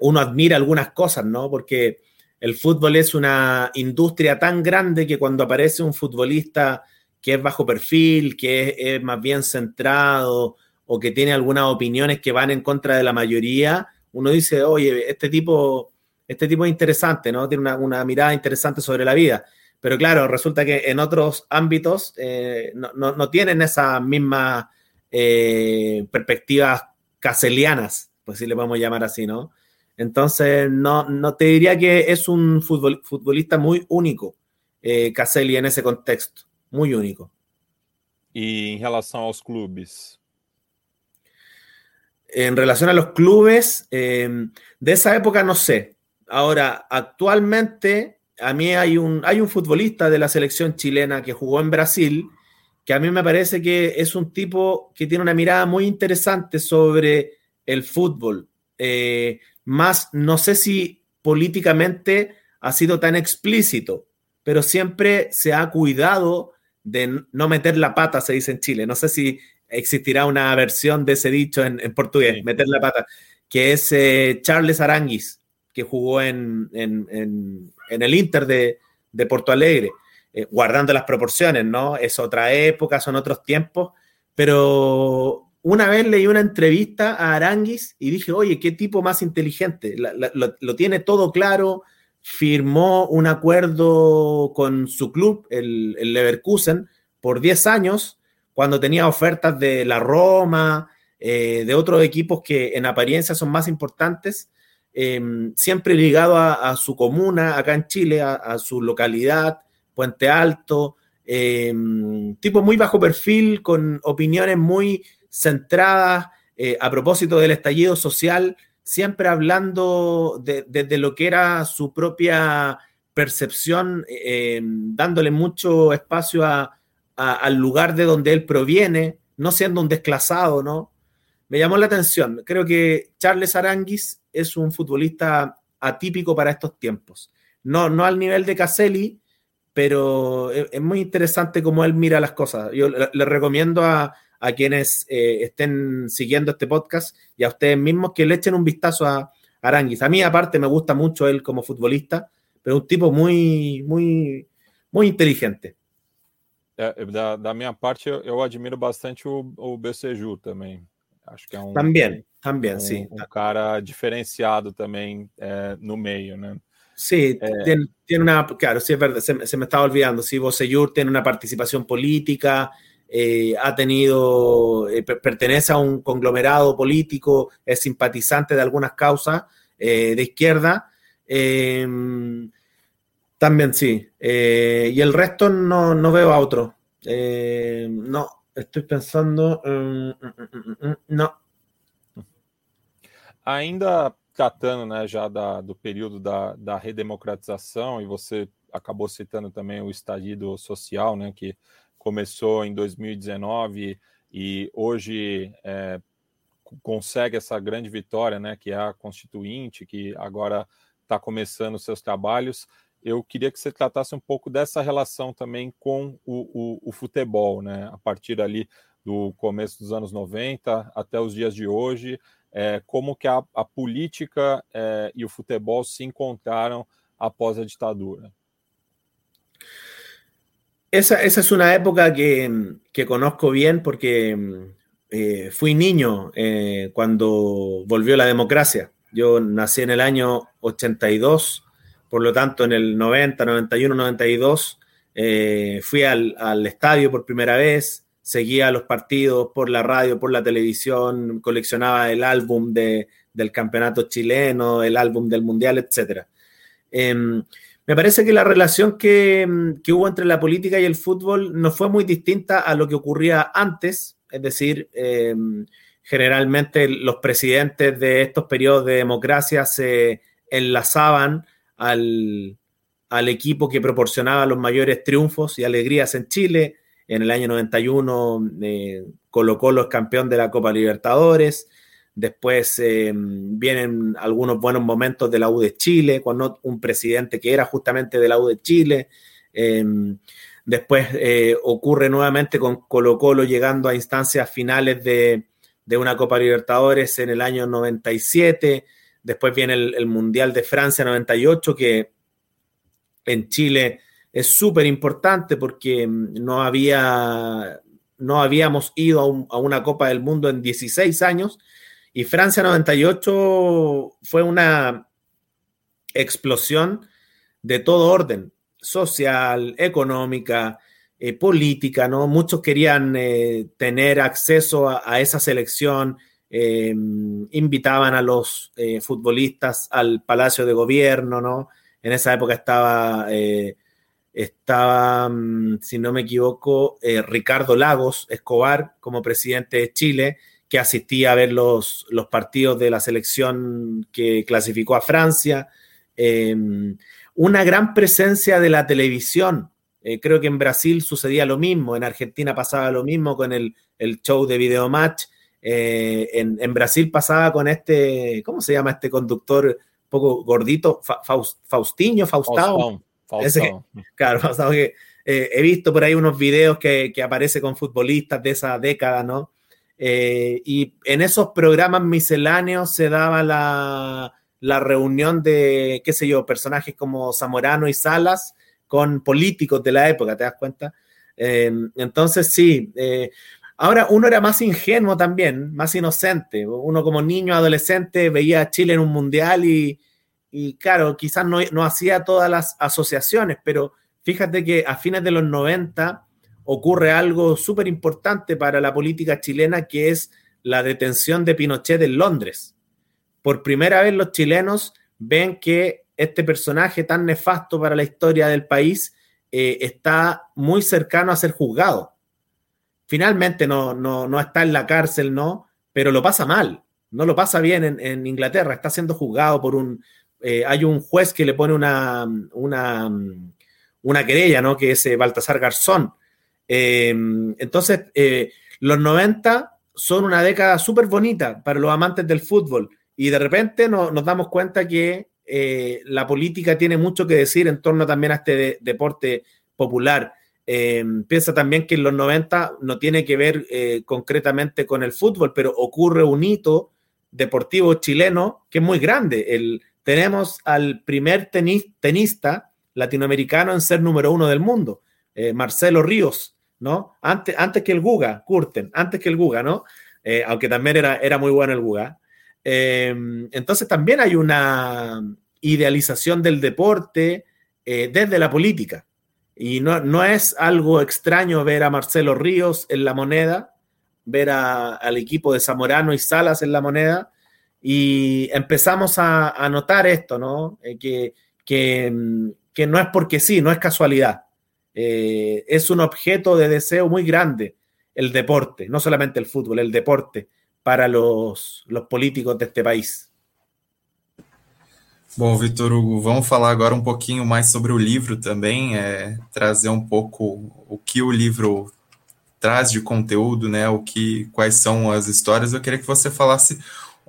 uno admira algunas cosas, ¿no? Porque el fútbol es una industria tan grande que cuando aparece un futbolista que es bajo perfil, que es, más bien centrado o que tiene algunas opiniones que van en contra de la mayoría, uno dice, oye, este tipo, este tipo es interesante, ¿no? Tiene una, mirada interesante sobre la vida. Pero claro, resulta que en otros ámbitos eh, no, tienen esas mismas eh, perspectivas caselianas, pues si le podemos llamar así, ¿no? Entonces, no, no te diría que es un futbol, futbolista muy único, eh, Caselli, en ese contexto, muy único. Y en relación a los clubes, En relación a los clubes, eh, de esa época no sé. Ahora, actualmente, a mí hay un, hay un futbolista de la selección chilena que jugó en Brasil, que a mí me parece que es un tipo que tiene una mirada muy interesante sobre el fútbol. Eh, más, no sé si políticamente ha sido tan explícito, pero siempre se ha cuidado de no meter la pata, se dice en Chile. No sé si existirá una versión de ese dicho en, en portugués, sí. meter la pata, que es eh, Charles Aranguis, que jugó en, en, en el Inter de, de Porto Alegre, eh, guardando las proporciones, ¿no? Es otra época, son otros tiempos, pero una vez leí una entrevista a Aranguis y dije, oye, qué tipo más inteligente, lo, tiene todo claro, firmó un acuerdo con su club, el, Leverkusen, por 10 años, cuando tenía ofertas de la Roma, eh, de otros equipos que en apariencia son más importantes, eh, siempre ligado a, su comuna acá en Chile, a, su localidad, Puente Alto, eh, tipo muy bajo perfil, con opiniones muy centradas eh, a propósito del estallido social, siempre hablando de, de, lo que era su propia percepción, eh, dándole mucho espacio a, al lugar de donde él proviene, no siendo un desclasado, ¿no? Me llamó la atención. Creo que Charles Aranguis es un futbolista atípico para estos tiempos. No, no al nivel de Caselli, pero es, es muy interesante cómo él mira las cosas. Yo le, le recomiendo a, a quienes eh, estén siguiendo este podcast y a ustedes mismos que le echen un vistazo a, Aranguis. A mí aparte me gusta mucho él como futbolista, pero un tipo muy, muy, muy inteligente. É, da, da, minha parte, eu, admiro bastante o, o BCJU também. Acho que é um. Também, também, um, sim. Um cara diferenciado também é, no meio, né? Sí, eh, tiene, tiene, una, claro, sí es verdad, se, se me estaba olvidando, sí, Bosellur tiene una participación política, eh, ha tenido, eh, pertenece a un conglomerado político, es simpatizante de algunas causas eh, de izquierda. También sí. Eh, y el resto no, no veo a otro. Eh, no, estoy pensando. Um, no. Ainda tratando né, já da, do período da, da redemocratização, e você acabou citando também o estagido social, né, que começou em 2019 e hoje é, consegue essa grande vitória, né, que é a Constituinte, que agora está começando seus trabalhos eu queria que você tratasse um pouco dessa relação também com o, o, o, futebol, né? A partir ali do começo dos anos 90 até os dias de hoje, é, como que a, a política é, e o futebol se encontraram após a ditadura. Esa, esa es una época que, que conozco bien porque eh, fui niño eh, cuando volvió la democracia. Yo nací en el año 82 Por lo tanto, en el 90, 91, 92 eh, fui al, al, estadio por primera vez, seguía los partidos por la radio, por la televisión, coleccionaba el álbum de, del campeonato chileno, el álbum del mundial, etc. Me parece que la relación que, que, hubo entre la política y el fútbol no fue muy distinta a lo que ocurría antes, es decir, eh, generalmente los presidentes de estos periodos de democracia se enlazaban al, equipo que proporcionaba los mayores triunfos y alegrías en Chile. En el año 91 eh, Colo es campeón de la Copa Libertadores. Después eh, vienen algunos buenos momentos de la U de Chile, con un presidente que era justamente de la U de Chile. Eh, después eh, ocurre nuevamente con Colo Colo llegando a instancias finales de, de, una Copa Libertadores en el año 97. Después viene el, Mundial de Francia 98, que en Chile es súper importante porque no había no habíamos ido a, una Copa del Mundo en 16 años y Francia 98 fue una explosión de todo orden, social, económica, eh, política, ¿no? Muchos querían eh, tener acceso a, esa selección, eh, invitaban a los eh, futbolistas al Palacio de Gobierno, ¿no? En esa época estaba, estaba mm, si no me equivoco, Ricardo Lagos Escobar como presidente de Chile, que asistía a ver los, los partidos de la selección que clasificó a Francia. Em, una gran presencia de la televisión. Eh, creo que en Brasil sucedía lo mismo, en Argentina pasaba lo mismo con el, el show de Videomatch. Eh, en, en, Brasil pasaba con este, ¿cómo se llama este conductor un poco gordito? Fa, Faust, Faustinho, Faustao. Faustao. Ese, claro, Faustao que eh, he visto por ahí unos videos que, que, aparece con futbolistas de esa década, ¿no? Eh, y en esos programas misceláneos se daba la, la, reunión de, qué sé yo, personajes como Zamorano y Salas con políticos de la época, ¿te das cuenta? Eh, entonces, sí, eh, Ahora, uno era más ingenuo también, más inocente. Uno como niño, adolescente, veía a Chile en un mundial y, y claro, quizás no, no, hacía todas las asociaciones, pero fíjate que a fines de los 90 ocurre algo súper importante para la política chilena, que es la detención de Pinochet en Londres. Por primera vez los chilenos ven que este personaje tan nefasto para la historia del país eh, está muy cercano a ser juzgado finalmente no, no, no, está en la cárcel, ¿no? Pero lo pasa mal, no lo pasa bien en, en Inglaterra, está siendo juzgado por un... Eh, hay un juez que le pone una, una, una querella, ¿no? Que es eh, Baltasar Garzón. Eh, entonces, eh, los 90 son una década súper bonita para los amantes del fútbol y de repente no, nos damos cuenta que eh, la política tiene mucho que decir en torno también a este de, deporte popular. Piensa también que en los 90 no tiene que ver concretamente con el fútbol, pero ocurre un hito deportivo chileno que es muy grande. El, tenemos al primer tenista latinoamericano en ser número uno del mundo, Marcelo Ríos, ¿no? Antes, que el Guga, Curten, antes que el Guga, ¿no? Eh, aunque también era, muy bueno el Guga. Eh, entonces también hay una idealización del deporte desde la política. Y no, es algo extraño ver a Marcelo Ríos en la moneda, ver al equipo de Zamorano y Salas en la moneda, y empezamos a, notar esto, ¿no? que, que no es porque sí, no es casualidad. Eh, es un objeto de deseo muy grande el deporte, no solamente el fútbol, el deporte para los, los políticos de este país. Bom, Vitor Hugo, vamos falar agora um pouquinho mais sobre o livro também, é, trazer um pouco o que o livro traz de conteúdo, né? O que, quais são as histórias. Eu queria que você falasse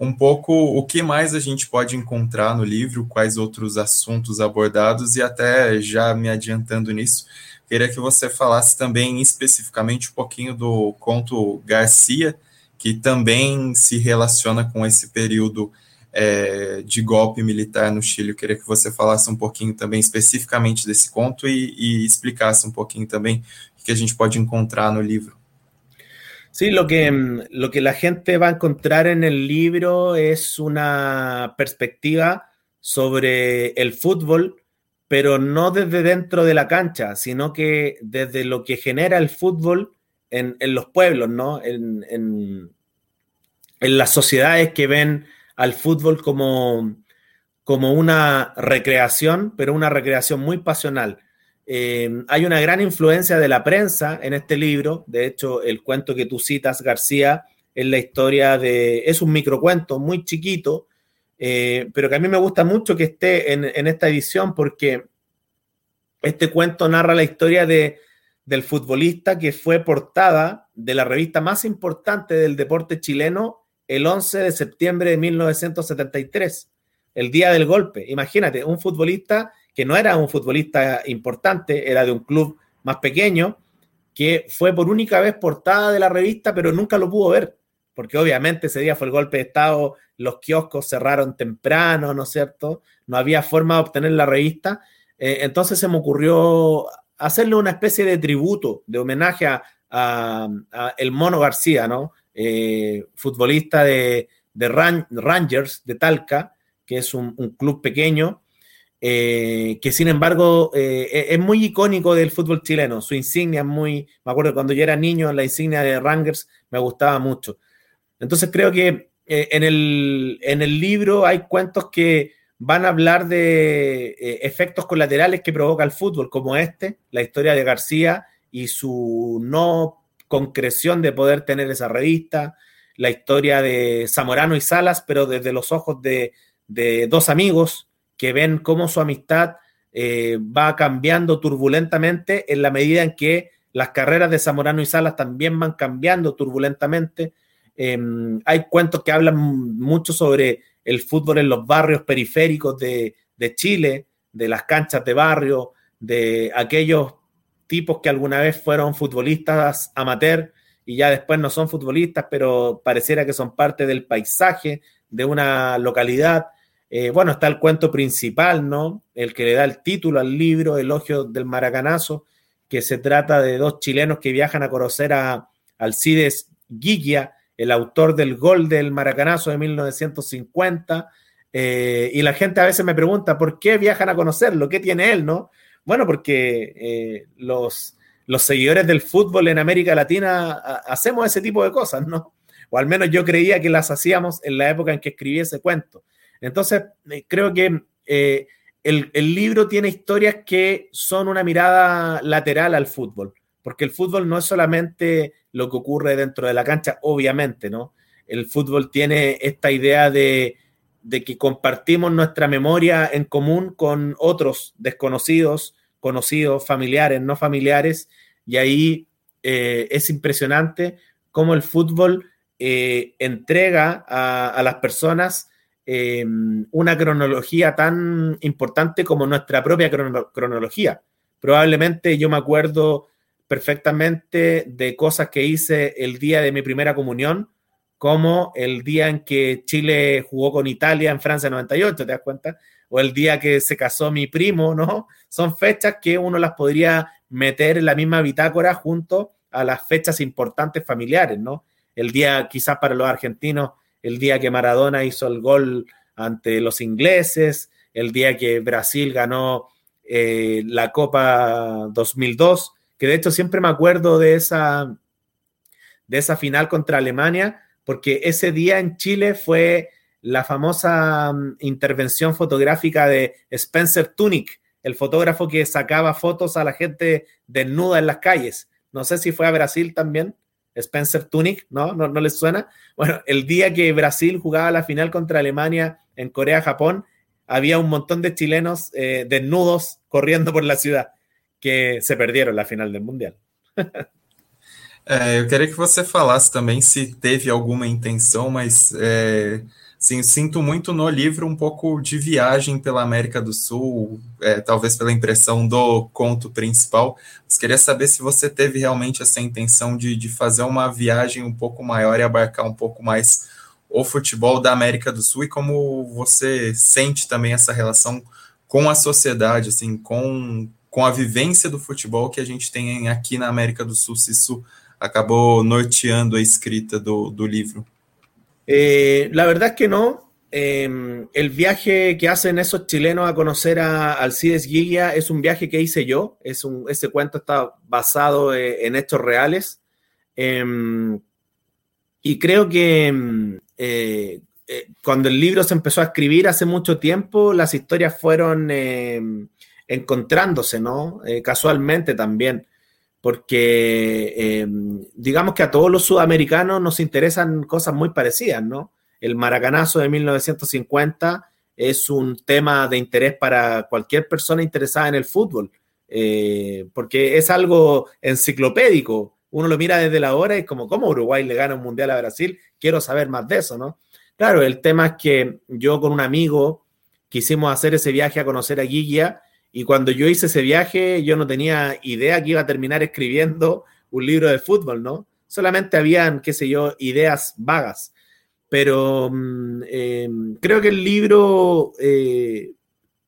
um pouco o que mais a gente pode encontrar no livro, quais outros assuntos abordados, e até já me adiantando nisso, queria que você falasse também especificamente um pouquinho do conto Garcia, que também se relaciona com esse período é, de golpe militar no Chile. Eu queria que você falasse um pouquinho também especificamente desse conto e, e explicasse um pouquinho também o que a gente pode encontrar no livro. Sí, lo que, mm, lo que la gente va a encontrar en el libro es una perspectiva sobre el fútbol, pero no desde dentro de la cancha, sino que desde lo que genera el fútbol en, los pueblos, ¿no? En, en, las sociedades que ven al fútbol como, como una recreación, pero una recreación muy pasional eh, hay una gran influencia de la prensa en este libro. De hecho, el cuento que tú citas, García, es la historia de. Es un microcuento muy chiquito, eh, pero que a mí me gusta mucho que esté en, esta edición porque este cuento narra la historia de, del futbolista que fue portada de la revista más importante del deporte chileno el 11 de septiembre de 1973, el día del golpe. Imagínate, un futbolista que no era un futbolista importante, era de un club más pequeño, que fue por única vez portada de la revista, pero nunca lo pudo ver, porque obviamente ese día fue el golpe de Estado, los kioscos cerraron temprano, ¿no es cierto? No había forma de obtener la revista. Eh, entonces se me ocurrió hacerle una especie de tributo, de homenaje a, el Mono García, ¿no? Eh, futbolista de, Rangers de Talca, que es un club pequeño, eh, que sin embargo eh, e-, es muy icónico del fútbol chileno. Su insignia es muy, me acuerdo cuando yo era niño, la insignia de Rangers me gustaba mucho. Entonces creo que eh, en, el, en, el, libro hay cuentos que van a hablar de efectos colaterales que provoca el fútbol, como este, la historia de García y su no concreción de poder tener esa revista, la historia de Zamorano y Salas, pero desde los ojos de, de dos amigos, que ven cómo su amistad eh, va cambiando turbulentamente en la medida en que las carreras de Zamorano y Salas también van cambiando turbulentamente. Em, hay cuentos que hablan mucho sobre el fútbol en los barrios periféricos de, Chile, de las canchas de barrio, de aquellos tipos que alguna vez fueron futbolistas amateur y ya después no son futbolistas, pero pareciera que son parte del paisaje de una localidad. Eh, bueno, está el cuento principal, ¿no? El que le da el título al libro, Elogio del Maracanazo, que se trata de dos chilenos que viajan a conocer a Alcides Guilla, el autor del gol del Maracanazo de 1950. Eh, y la gente a veces me pregunta, ¿por qué viajan a conocerlo? ¿Qué tiene él, no? Bueno, porque eh, los, los seguidores del fútbol en América Latina hacemos ese tipo de cosas, ¿no? O al menos yo creía que las hacíamos en la época en que escribí ese cuento. Entonces, eh, creo que eh, el, libro tiene historias que son una mirada lateral al fútbol, porque el fútbol no es solamente lo que ocurre dentro de la cancha, obviamente, ¿no? El fútbol tiene esta idea de, que compartimos nuestra memoria en común con otros desconocidos, conocidos, familiares, no familiares, y ahí eh, es impresionante cómo el fútbol entrega a las personas eh, una cronología tan importante como nuestra propia cronología. Probablemente yo me acuerdo perfectamente de cosas que hice el día de mi primera comunión, como el día en que Chile jugó con Italia en Francia 98, ¿te das cuenta? O el día que se casó mi primo, ¿no? Son fechas que uno las podría meter en la misma bitácora junto a las fechas importantes familiares, ¿no? El día, quizás para los argentinos, el día que Maradona hizo el gol ante los ingleses, el día que Brasil ganó eh, la Copa 2002, que de hecho siempre me acuerdo de esa, de esa final contra Alemania, porque ese día en Chile fue la famosa mm, intervención fotográfica de Spencer Tunick, el fotógrafo que sacaba fotos a la gente desnuda en las calles. No sé si fue a Brasil también, Spencer Tunick, ¿no? ¿no? ¿No les suena? Bueno, el día que Brasil jugaba la final contra Alemania en Corea-Japón, había un montón de chilenos eh, desnudos corriendo por la ciudad que se perdieron la final del Mundial. É, eu queria que você falasse também se teve alguma intenção, mas é, sim, sinto muito no livro um pouco de viagem pela América do Sul, é, talvez pela impressão do conto principal. Mas queria saber se você teve realmente essa intenção de, de fazer uma viagem um pouco maior e abarcar um pouco mais o futebol da América do Sul e como você sente também essa relação com a sociedade, assim, com, com a vivência do futebol que a gente tem aqui na América do Sul, se isso acabou norteando a escrita do, do livro. Eh, la verdad es que no. Eh, el viaje que hacen esos chilenos a conocer a Alcides Guilla es un viaje que hice yo. Es un, ese cuento está basado eh, en hechos reales. Eh, y creo que eh, eh, cuando el libro se empezó a escribir hace mucho tiempo, las historias fueron encontrándose, ¿no? casualmente también, porque digamos que a todos los sudamericanos nos interesan cosas muy parecidas, ¿no? El maracanazo de 1950 es un tema de interés para cualquier persona interesada en el fútbol, porque es algo enciclopédico uno lo mira desde la hora y como, ¿cómo Uruguay le gana un mundial a Brasil? Quiero saber más de eso, ¿no? Claro, el tema es que yo con un amigo quisimos hacer ese viaje a conocer a Guilla y cuando yo hice ese viaje yo no tenía idea que iba a terminar escribiendo un libro de fútbol, ¿no? Solamente habían, qué sé yo, ideas vagas. Pero mm, eh, creo que el libro eh,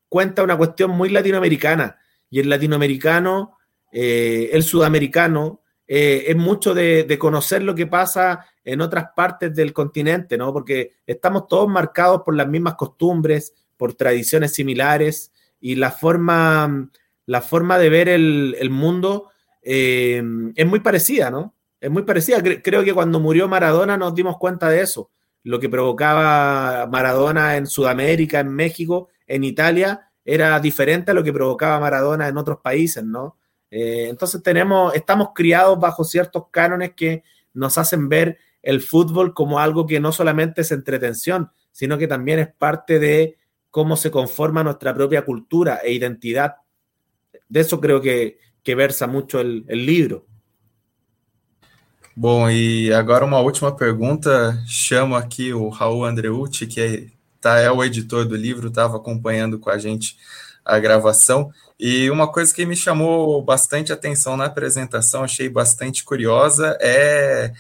cuenta una cuestión muy latinoamericana y el latinoamericano, eh, el sudamericano, eh, es mucho de, conocer lo que pasa en otras partes del continente, ¿no? Porque estamos todos marcados por las mismas costumbres, por tradiciones similares y la forma, la forma de ver el, mundo eh, es muy parecida, ¿no? Es muy parecida. Creo que cuando murió Maradona nos dimos cuenta de eso. Lo que provocaba Maradona en Sudamérica, en México, en Italia, era diferente a lo que provocaba Maradona en otros países, ¿no? Eh, entonces tenemos, estamos criados bajo ciertos cánones que nos hacen ver el fútbol como algo que no solamente es entretención, sino que también es parte de cómo se conforma nuestra propia cultura e identidad. De eso creo que, que versa mucho el, el libro. Bom, e agora uma última pergunta. Chamo aqui o Raul Andreucci, que tá, é o editor do livro, estava acompanhando com a gente a gravação. E uma coisa que me chamou bastante atenção na apresentação, achei bastante curiosa, é,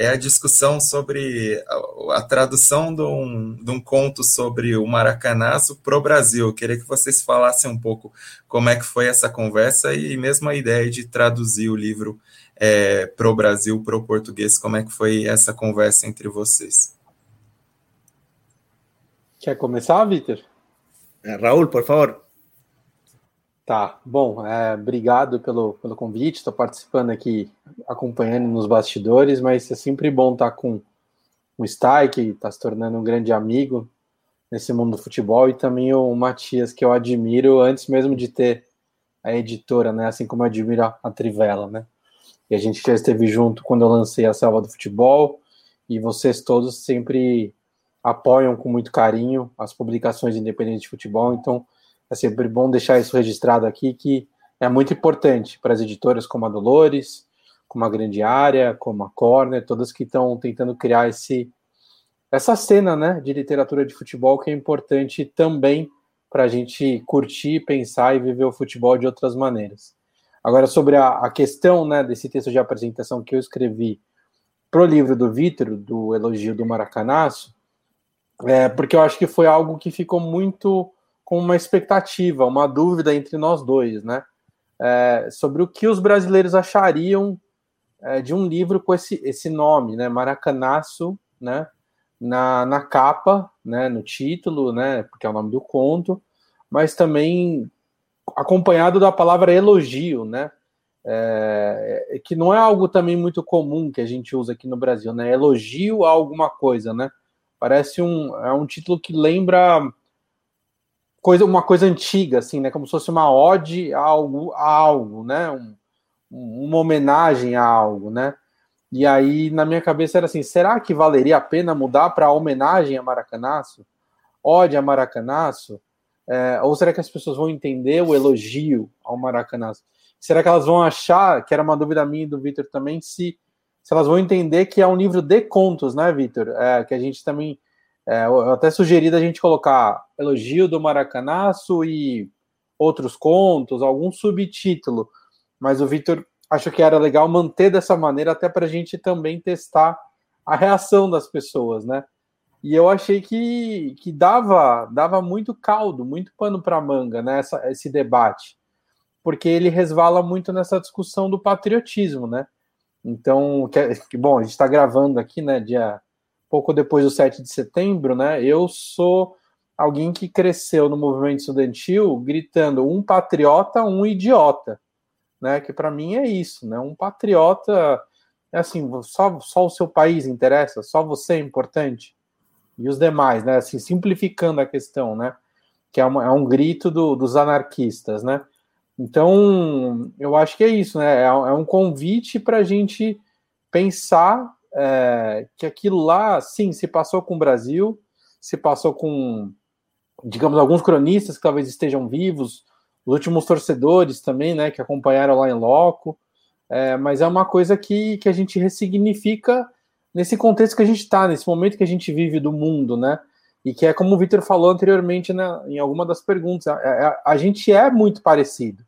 é a discussão sobre a, a tradução de um, de um, conto sobre o Maracanazo para o Brasil. Eu queria que vocês falassem um pouco como é que foi essa conversa e mesmo a ideia de traduzir o livro é, para o Brasil, para o português, como é que foi essa conversa entre vocês. Quer começar, Vitor? Raul, por favor. Tá, bom, é, obrigado pelo, pelo convite, estou participando aqui, acompanhando nos bastidores, mas é sempre bom estar com o Stai, que está se tornando um grande amigo nesse mundo do futebol, e também o Matias, que eu admiro antes mesmo de ter a editora, né, assim como eu admiro a, a Trivela, né, e a gente já esteve junto quando eu lancei a Selva do Futebol, e vocês todos sempre apoiam com muito carinho as publicações independentes de futebol, então é sempre bom deixar isso registrado aqui, que é muito importante para as editoras como a Dolores, como a Grande Área, como a Corner, todas que estão tentando criar esse, essa cena né, de literatura de futebol que é importante também para a gente curtir, pensar e viver o futebol de outras maneiras. Agora, sobre a, a questão né, desse texto de apresentação que eu escrevi pro livro do Vitor, do Elogio do Maracanaço, é, porque eu acho que foi algo que ficou muito com uma expectativa, uma dúvida entre nós dois, né? É, sobre o que os brasileiros achariam é, de um livro com esse, esse nome, né? Maracanaço, né? Na, na capa, né? No título, né? Porque é o nome do conto, mas também acompanhado da palavra elogio, né? É, é, que não é algo também muito comum que a gente usa aqui no Brasil, né? Elogio a alguma coisa, né? Parece um, é um título que lembra coisa, uma coisa antiga, assim, né? Como se fosse uma ode a algo, a algo né? Um, uma homenagem a algo, né? E aí na minha cabeça era assim: será que valeria a pena mudar para homenagem a Maracanaço? Ode a Maracanaço? É, ou será que as pessoas vão entender o elogio ao Maracanaço? Será que elas vão achar, que era uma dúvida minha e do Vitor também, se, se elas vão entender que é um livro de contos, né, Vitor? É, que a gente também. É, eu até sugeri da gente colocar elogio do Maracanaço e outros contos, algum subtítulo. Mas o Vitor achou que era legal manter dessa maneira, até para a gente também testar a reação das pessoas, né? E eu achei que, que dava, dava muito caldo, muito pano para manga, né? Essa, esse debate porque ele resvala muito nessa discussão do patriotismo, né? Então, que, que bom, a gente está gravando aqui, né, dia pouco depois do 7 de setembro, né? Eu sou alguém que cresceu no movimento estudantil gritando um patriota, um idiota, né? Que para mim é isso, né? Um patriota é assim, só, só o seu país interessa, só você é importante e os demais, né? Assim, simplificando a questão, né? Que é, uma, é um grito do, dos anarquistas, né? Então, eu acho que é isso, né? É, é um convite para a gente pensar é, que aquilo lá, sim, se passou com o Brasil, se passou com, digamos, alguns cronistas que talvez estejam vivos, os últimos torcedores também, né, que acompanharam lá em loco, é, mas é uma coisa que, que a gente ressignifica nesse contexto que a gente está, nesse momento que a gente vive do mundo, né? E que é como o Victor falou anteriormente né, em alguma das perguntas, a, a, a gente é muito parecido.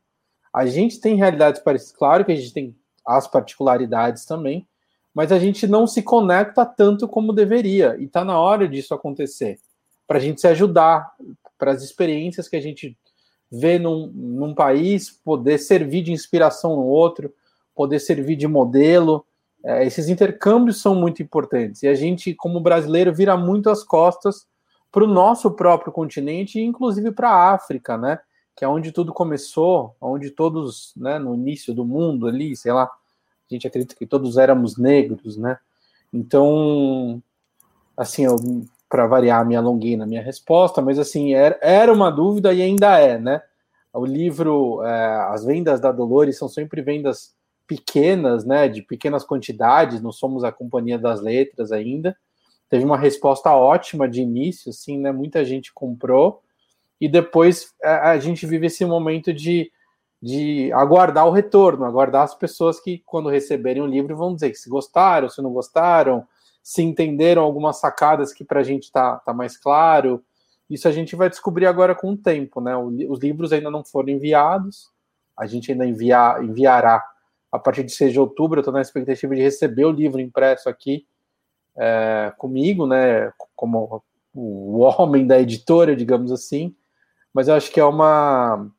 A gente tem realidades parecidas, claro que a gente tem as particularidades também, mas a gente não se conecta tanto como deveria, e está na hora disso acontecer, para a gente se ajudar, para as experiências que a gente vê num, num país, poder servir de inspiração no outro, poder servir de modelo. É, esses intercâmbios são muito importantes, e a gente, como brasileiro, vira muito as costas para o nosso próprio continente, inclusive para a África, né? que é onde tudo começou, onde todos, né, no início do mundo ali, sei lá, a gente acredita que todos éramos negros, né? Então, assim, para variar, me alonguei na minha resposta, mas assim, era, era uma dúvida e ainda é, né? O livro, é, as vendas da Dolores são sempre vendas pequenas, né, de pequenas quantidades, não somos a companhia das letras ainda. Teve uma resposta ótima de início, assim, né? Muita gente comprou e depois a, a gente vive esse momento de, de aguardar o retorno, aguardar as pessoas que, quando receberem o livro, vão dizer que se gostaram, se não gostaram, se entenderam algumas sacadas que para a gente está tá mais claro. Isso a gente vai descobrir agora com o tempo, né? Os livros ainda não foram enviados, a gente ainda envia, enviará a partir de 6 de outubro. Eu estou na expectativa de receber o livro impresso aqui é, comigo, né? Como o homem da editora, digamos assim mas eu acho que é uma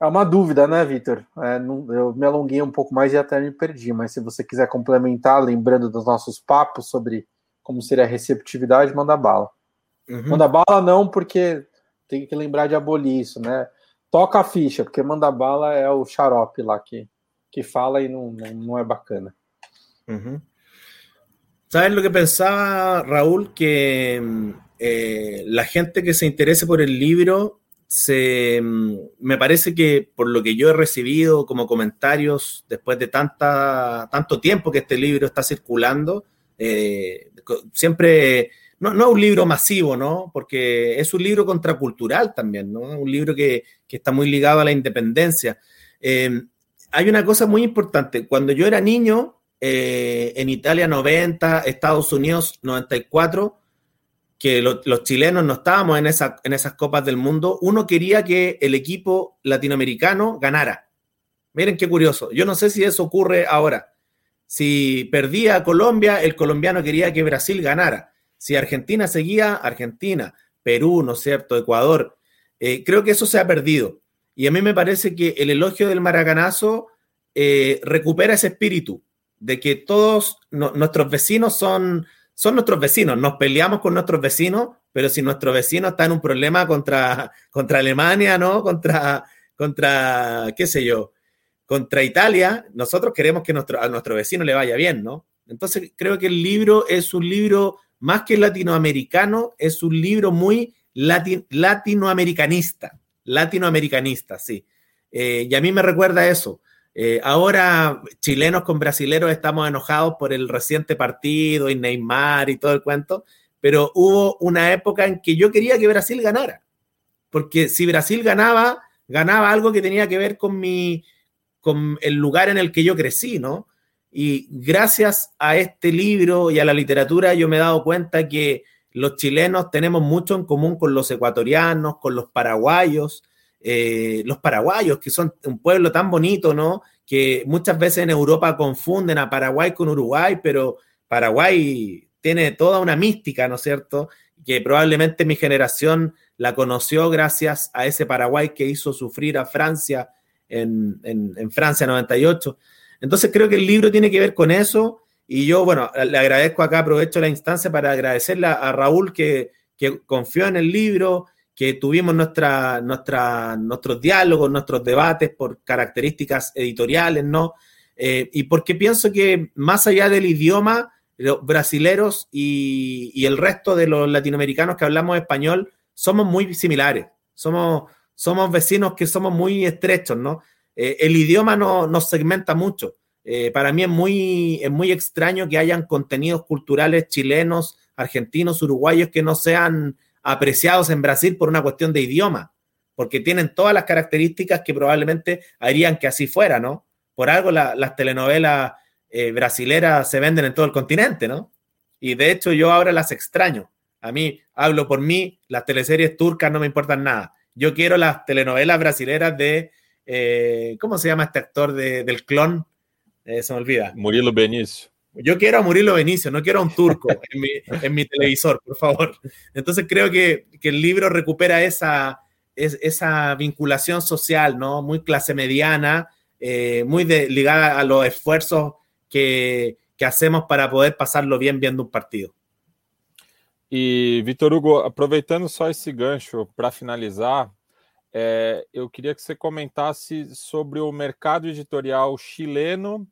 é uma dúvida, né, Vitor? É, eu me alonguei um pouco mais e até me perdi, mas se você quiser complementar, lembrando dos nossos papos sobre como seria a receptividade, manda bala. Uhum. Manda bala não, porque tem que lembrar de abolir isso, né? Toca a ficha, porque manda bala é o xarope lá que, que fala e não, não, não é bacana. Uhum. ¿Sabes lo que pensaba, Raúl? Que Eh, la gente que se interese por el libro, se, mm, me parece que por lo que yo he recibido como comentarios después de tanta, tanto tiempo que este libro está circulando, eh, siempre, no, no un libro masivo, ¿no? Porque es un libro contracultural también, ¿no? Un libro que, que está muy ligado a la independencia. Eh, hay una cosa muy importante, cuando yo era niño, en Italia 90, Estados Unidos 94, que los chilenos no estábamos en, esa, esas copas del mundo, uno quería que el equipo latinoamericano ganara. Miren qué curioso. Yo no sé si eso ocurre ahora, Si perdía Colombia, el colombiano quería que Brasil ganara. Si Argentina seguía, Argentina, Perú, ¿no es cierto?, Ecuador. Eh, creo que eso se ha perdido. Y a mí me parece que el elogio del maracanazo eh, recupera ese espíritu de que todos nuestros vecinos son, son nuestros vecinos. Nos peleamos con nuestros vecinos, pero si nuestro vecino está en un problema contra, contra Alemania, ¿no? Contra, contra, qué sé yo, contra Italia, nosotros queremos que nuestro, a nuestro vecino le vaya bien, ¿no? Entonces creo que el libro es un libro más que latinoamericano, es un libro muy latinoamericanista, latinoamericanista, sí. Eh, y a mí me recuerda eso. Eh, ahora, chilenos con brasileros estamos enojados por el reciente partido y Neymar y todo el cuento, pero hubo una época en que yo quería que Brasil ganara, porque si Brasil ganaba, ganaba algo que tenía que ver con mi, con el lugar en el que yo crecí, ¿no? Y gracias a este libro y a la literatura yo me he dado cuenta que los chilenos tenemos mucho en común con los ecuatorianos, con los paraguayos, eh, los paraguayos, que son un pueblo tan bonito, ¿no? Que muchas veces en Europa confunden a Paraguay con Uruguay, pero Paraguay tiene toda una mística, ¿no es cierto? Que probablemente mi generación la conoció gracias a ese Paraguay que hizo sufrir a Francia en, en Francia 98. Entonces creo que el libro tiene que ver con eso y yo, bueno, le agradezco acá, aprovecho la instancia para agradecerle a Raúl que, que confió en el libro, que tuvimos nuestra, nuestra, nuestros diálogos, nuestros debates por características editoriales, ¿no? Eh, y porque pienso que más allá del idioma, los brasileros y, y, el resto de los latinoamericanos que hablamos español somos muy similares, somos, somos vecinos que somos muy estrechos, ¿no? Eh, el idioma no, nos segmenta mucho. Eh, para mí es muy, es muy extraño que hayan contenidos culturales chilenos, argentinos, uruguayos que no sean apreciados en Brasil por una cuestión de idioma, porque tienen todas las características que probablemente harían que así fuera, ¿no? Por algo las telenovelas eh, brasileras se venden en todo el continente, ¿no? Y de hecho yo ahora las extraño. A mí, hablo por mí, las teleseries turcas no me importan nada. Yo quiero las telenovelas brasileras de, eh, ¿cómo se llama este actor del clon? Eh, se me olvida. Murilo Benicio. Yo quiero a Murilo Benicio, no quiero a un turco en, mi, televisor, por favor. Entonces creo que, el libro recupera esa, esa vinculación social, ¿no? Muy clase mediana, eh, muy ligada a los esfuerzos que, hacemos para poder pasarlo bien viendo un partido. Y Vitor Hugo, aproveitando só esse gancho para finalizar, eu queria que você comentasse sobre o mercado editorial chileno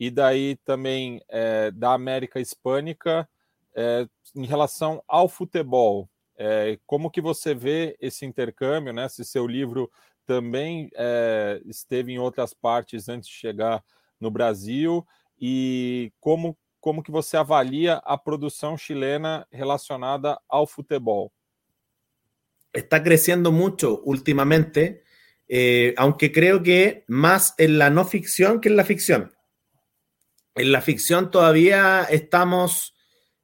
e daí também é, da América Hispânica é, em relação ao futebol. É, como que você vê esse intercâmbio, né? Se seu livro também é, esteve em outras partes antes de chegar no Brasil e como como que você avalia a produção chilena relacionada ao futebol? Está crescendo muito ultimamente, eh, aunque creo que más en la no ficción que en la ficción. En la ficción todavía estamos,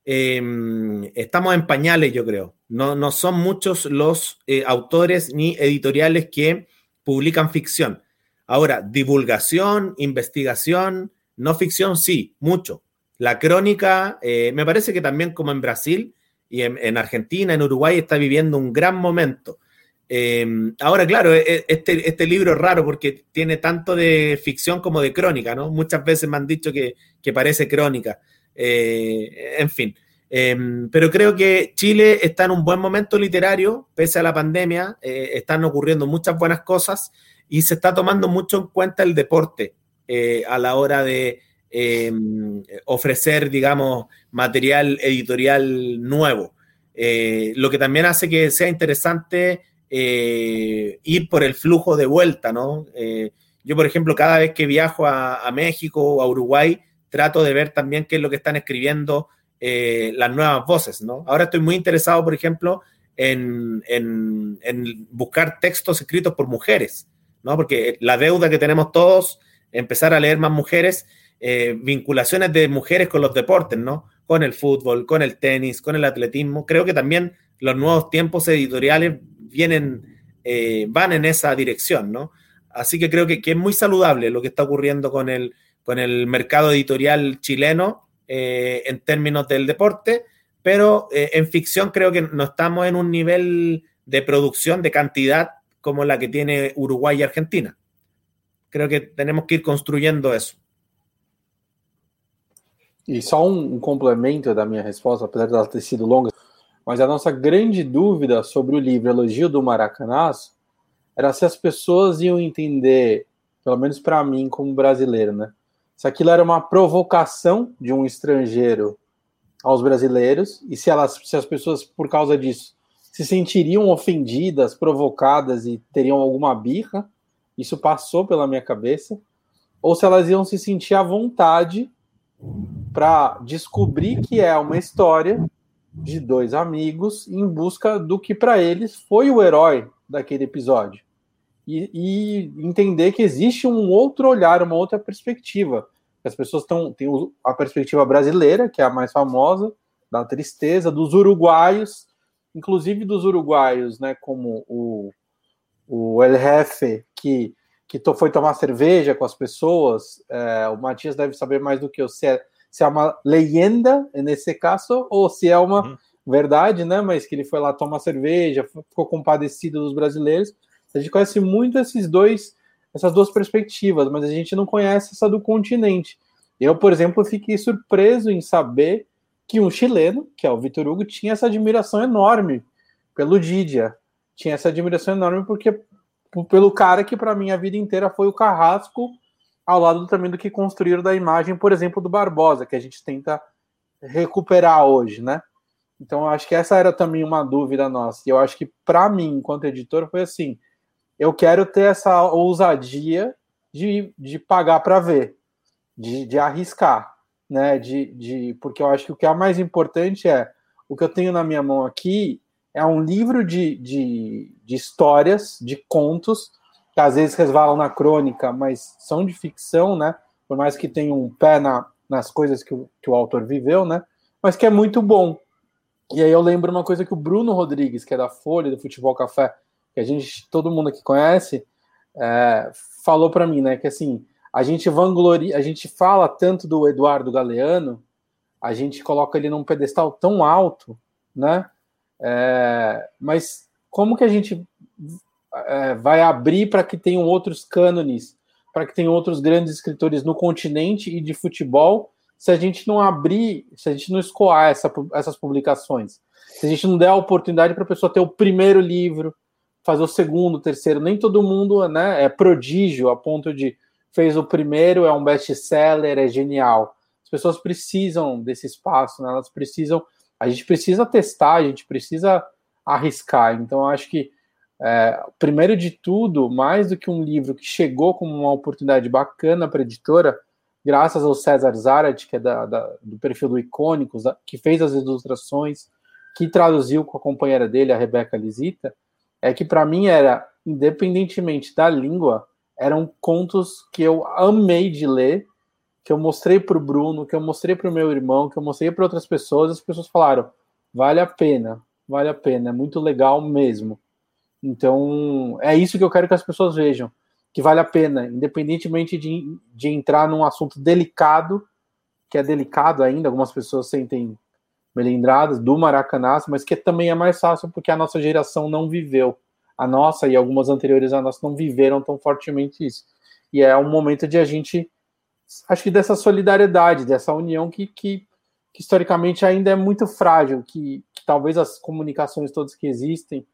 em, estamos en pañales, yo creo. No, no son muchos los eh, autores ni editoriales que publican ficción. Ahora, divulgación, investigación, no ficción, sí, mucho. La crónica, eh, me parece que también como en Brasil y en Argentina, en Uruguay, está viviendo un gran momento. Em, ahora, claro, e, e, este, este libro es raro porque tiene tanto de ficción como de crónica, ¿no? Muchas veces me han dicho que, parece crónica. Eh, en fin. Em, pero creo que Chile está en un buen momento literario, pese a la pandemia, eh, están ocurriendo muchas buenas cosas y se está tomando mucho en cuenta el deporte eh, a la hora de em, ofrecer, digamos, material editorial nuevo. lo que también hace que sea interesante eh, ir por el flujo de vuelta, ¿no? Eh, yo, por ejemplo, cada vez que viajo a, México o a Uruguay, trato de ver también qué es lo que están escribiendo eh, las nuevas voces, ¿no? Ahora estoy muy interesado, por ejemplo, en, buscar textos escritos por mujeres, ¿no? Porque la deuda que tenemos todos, empezar a leer más mujeres, vinculaciones de mujeres con los deportes, ¿no? Con el fútbol, con el tenis, con el atletismo. Creo que también los nuevos tiempos editoriales vienen, eh, van en esa dirección, ¿no? Así que creo que, es muy saludable lo que está ocurriendo con el, con el mercado editorial chileno eh, en términos del deporte, pero eh, en ficción creo que no estamos en un nivel de producción, de cantidad como la que tiene Uruguay y Argentina. Creo que tenemos que ir construyendo eso. E só um, um complemento da minha resposta, apesar dela ter sido longa, mas a nossa grande dúvida sobre o livro Elogio do Maracanazo era se as pessoas iam entender, pelo menos para mim como brasileiro, né? Se aquilo era uma provocação de um estrangeiro aos brasileiros e se elas, se as pessoas por causa disso se sentiriam ofendidas, provocadas e teriam alguma birra, isso passou pela minha cabeça, ou se elas iam se sentir à vontade para descobrir que é uma história de dois amigos em busca do que para eles foi o herói daquele episódio. E, e, entender que existe um outro olhar, uma outra perspectiva. As pessoas estão têm a perspectiva brasileira, que é a mais famosa, da tristeza, dos uruguaios, inclusive dos uruguaios, né, como o, o El Jefe, que que foi tomar cerveja com as pessoas, é, o Matias deve saber mais do que eu, se é, se é uma leyenda nesse caso, ou se é uma uhum. verdade, né? Mas que ele foi lá tomar cerveja, ficou compadecido dos brasileiros. A gente conhece muito esses dois, essas duas perspectivas, mas a gente não conhece essa do continente. Eu, por exemplo, fiquei surpreso em saber que um chileno, que é o Vitor Hugo, tinha essa admiração enorme pelo Didia. Tinha essa admiração enorme porque pelo cara que para mim a vida inteira foi o carrasco ao lado também do que construíram da imagem, por exemplo, do Barbosa, que a gente tenta recuperar hoje, né? Então eu acho que essa era também uma dúvida nossa. E eu acho que para mim, enquanto editor, foi assim: eu quero ter essa ousadia de, de pagar para ver, de, de arriscar, né? De, de, porque eu acho que o que é mais importante é o que eu tenho na minha mão aqui é um livro de, de, de histórias, de contos, que às vezes resvalam na crônica, mas são de ficção, né? Por mais que tenham um pé na, nas coisas que o, que o autor viveu, né? Mas que é muito bom. E aí eu lembro uma coisa que o Bruno Rodrigues, que é da Folha, do Futebol Café, que a gente, todo mundo aqui conhece, é, falou para mim, né? Que assim, a gente vangloria, a gente fala tanto do Eduardo Galeano, a gente coloca ele num pedestal tão alto, né? É, mas como que a gente é, vai abrir para que tenham outros cânones, para que tenham outros grandes escritores no continente e de futebol, se a gente não abrir, se a gente não escoar essa, essas publicações? Se a gente não der a oportunidade para a pessoa ter o primeiro livro, fazer o segundo, o terceiro, nem todo mundo né, é prodígio a ponto de fez o primeiro, é um best-seller, é genial. As pessoas precisam desse espaço, né, elas precisam a gente precisa testar, a gente precisa arriscar. Então, acho que, é, primeiro de tudo, mais do que um livro que chegou como uma oportunidade bacana para a editora, graças ao César Zarat, que é da, da, do perfil do Icônicos, que fez as ilustrações, que traduziu com a companheira dele, a Rebeca Lisita, é que para mim era, independentemente da língua, eram contos que eu amei de ler que eu mostrei para o Bruno, que eu mostrei para o meu irmão, que eu mostrei para outras pessoas, as pessoas falaram: vale a pena, vale a pena, é muito legal mesmo. Então, é isso que eu quero que as pessoas vejam, que vale a pena, independentemente de, de entrar num assunto delicado, que é delicado ainda, algumas pessoas sentem melindradas do Maracanã, mas que também é mais fácil porque a nossa geração não viveu. A nossa e algumas anteriores a nós não viveram tão fortemente isso. E é um momento de a gente acho que dessa solidariedade, dessa união que, que, que historicamente ainda é muito frágil, que, que, talvez as comunicações todas que existem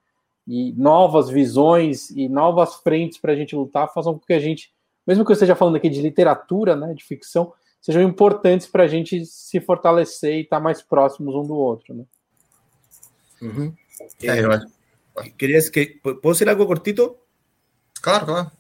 e novas visões e novas frentes para a gente lutar façam com que a gente, mesmo que eu esteja falando aqui de literatura, né, de ficção, sejam importantes para a gente se fortalecer e estar tá mais próximos um do outro. Né? Uhum. É, eu acho. ¿Querías que. ¿Puedo decir algo cortito? Claro, claro.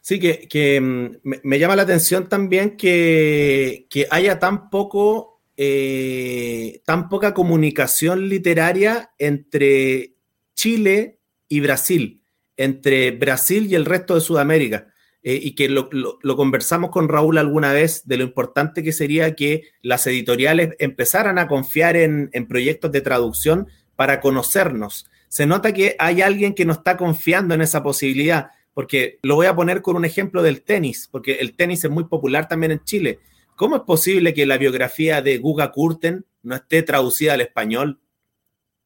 Sí, que, mm, me, llama la atención también que, haya tan poco, eh, tan poca comunicación literaria entre Chile y Brasil, entre Brasil y el resto de Sudamérica. Eh, y que lo, conversamos con Raúl alguna vez de lo importante que sería que las editoriales empezaran a confiar en, proyectos de traducción para conocernos. Se nota que hay alguien que no está confiando en esa posibilidad porque lo voy a poner con un ejemplo del tenis, porque el tenis es muy popular también en Chile. ¿Cómo es posible que la biografía de Guga Kurten no esté traducida al español?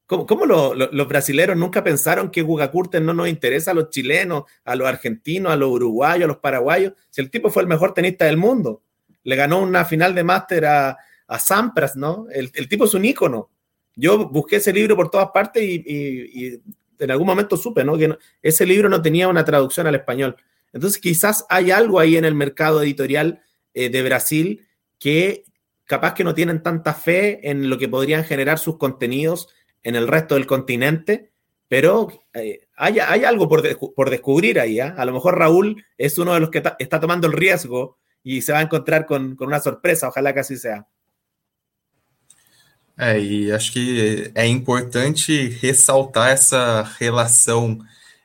¿Cómo, los brasileños nunca pensaron que Guga Kurten no nos interesa a los chilenos, a los argentinos, a los uruguayos, a los paraguayos? Si el tipo fue el mejor tenista del mundo, le ganó una final de máster a, Sampras, ¿no? El, tipo es un ícono. Yo busqué ese libro por todas partes y, en algún momento supe, ¿no? Que ese libro no tenía una traducción al español. Entonces, quizás hay algo ahí en el mercado editorial eh, de Brasil que capaz que no tienen tanta fe en lo que podrían generar sus contenidos en el resto del continente, pero eh, hay, algo por, descubrir ahí. ¿ah? A lo mejor Raúl es uno de los que está tomando el riesgo y se va a encontrar con, una sorpresa, ojalá que así sea. É, e acho que é importante ressaltar essa relação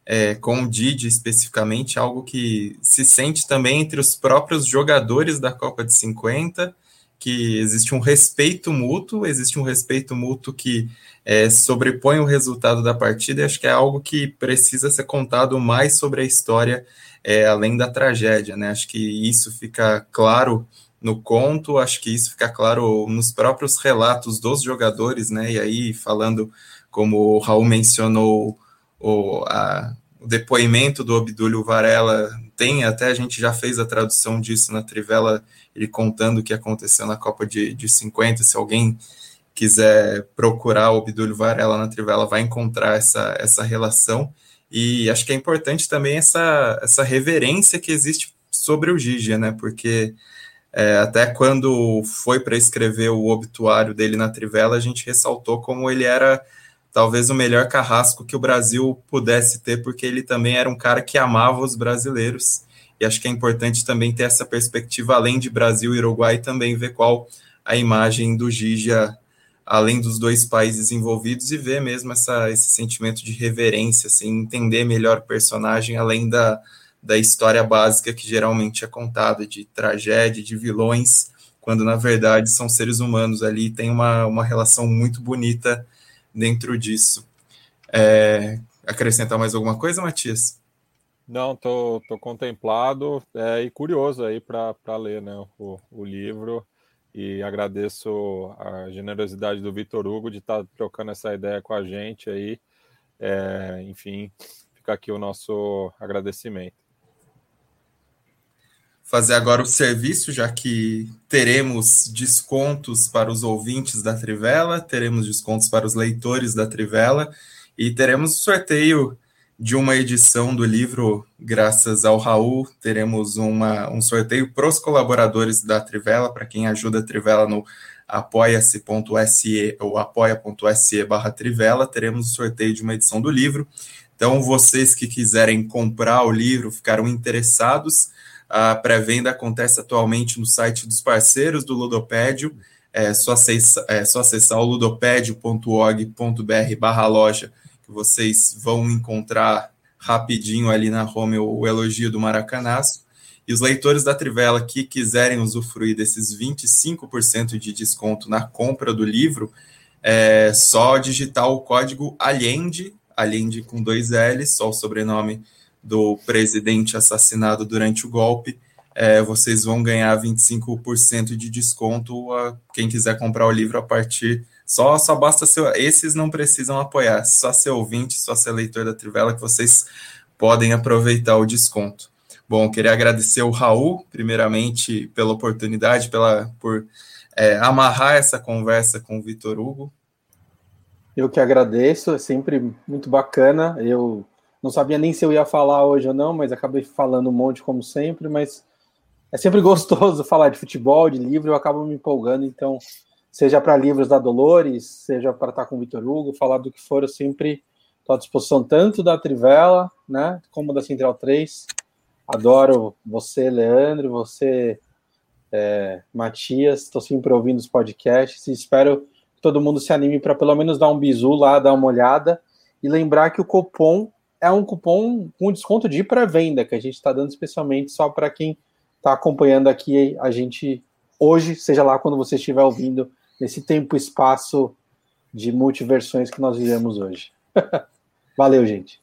é, com o Didi especificamente, algo que se sente também entre os próprios jogadores da Copa de 50, que existe um respeito mútuo, existe um respeito mútuo que é, sobrepõe o resultado da partida, e acho que é algo que precisa ser contado mais sobre a história, é, além da tragédia, né? Acho que isso fica claro no conto, acho que isso fica claro nos próprios relatos dos jogadores, né? E aí, falando, como o Raul mencionou, o, a, o depoimento do Obdúlio Varela, tem até a gente já fez a tradução disso na Trivela, ele contando o que aconteceu na Copa de, de 50, se alguém quiser procurar o Obdúlio Varela na Trivela, vai encontrar essa, essa relação. E acho que é importante também essa, essa reverência que existe sobre o Gigia, né? Porque é, até quando foi para escrever o obituário dele na Trivela, a gente ressaltou como ele era talvez o melhor carrasco que o Brasil pudesse ter, porque ele também era um cara que amava os brasileiros. E acho que é importante também ter essa perspectiva, além de Brasil e Uruguai, também ver qual a imagem do Gigia além dos dois países envolvidos e ver mesmo essa, esse sentimento de reverência, assim, entender melhor o personagem, além da, da história básica que geralmente é contada, de tragédia, de vilões, quando na verdade são seres humanos ali, tem uma, uma relação muito bonita dentro disso. É, acrescentar mais alguma coisa, Matias? Não, tô, tô contemplado é, e curioso aí para ler né, o, o livro e agradeço a generosidade do Vitor Hugo de estar tá trocando essa ideia com a gente aí. É, enfim, fica aqui o nosso agradecimento. Fazer agora o serviço, já que teremos descontos para os ouvintes da Trivela, teremos descontos para os leitores da Trivela e teremos o sorteio de uma edição do livro, graças ao Raul, teremos uma, um sorteio para os colaboradores da Trivela, para quem ajuda a Trivela no apoia-se.se ou apoia.se barra Trivela, teremos o sorteio de uma edição do livro. Então, vocês que quiserem comprar o livro, ficaram interessados, a pré-venda acontece atualmente no site dos parceiros do Ludopédio, é só acessar, é só acessar o ludopédio.org.br barra loja vocês vão encontrar rapidinho ali na home o elogio do Maracanaço. E os leitores da Trivela que quiserem usufruir desses 25% de desconto na compra do livro, é só digitar o código Allende, Allende com dois L's, só o sobrenome do presidente assassinado durante o golpe. É, vocês vão ganhar 25% de desconto a quem quiser comprar o livro a partir só, só basta ser. Esses não precisam apoiar, só ser ouvinte, só ser leitor da Trivela que vocês podem aproveitar o desconto. Bom, queria agradecer o Raul, primeiramente, pela oportunidade, pela, por é, amarrar essa conversa com o Vitor Hugo. Eu que agradeço, é sempre muito bacana. Eu não sabia nem se eu ia falar hoje ou não, mas acabei falando um monte, como sempre. Mas é sempre gostoso falar de futebol, de livro, eu acabo me empolgando, então seja para livros da Dolores, seja para estar com o Vitor Hugo, falar do que for, eu sempre estou à disposição tanto da Trivela, né, como da Central 3. Adoro você, Leandro, você, é, Matias, estou sempre ouvindo os podcasts e espero que todo mundo se anime para pelo menos dar um bisu lá, dar uma olhada e lembrar que o cupom é um cupom com desconto de pré-venda que a gente está dando especialmente só para quem está acompanhando aqui a gente hoje, seja lá quando você estiver ouvindo nesse tempo e espaço de multiversões que nós vivemos hoje. Valeu, gente.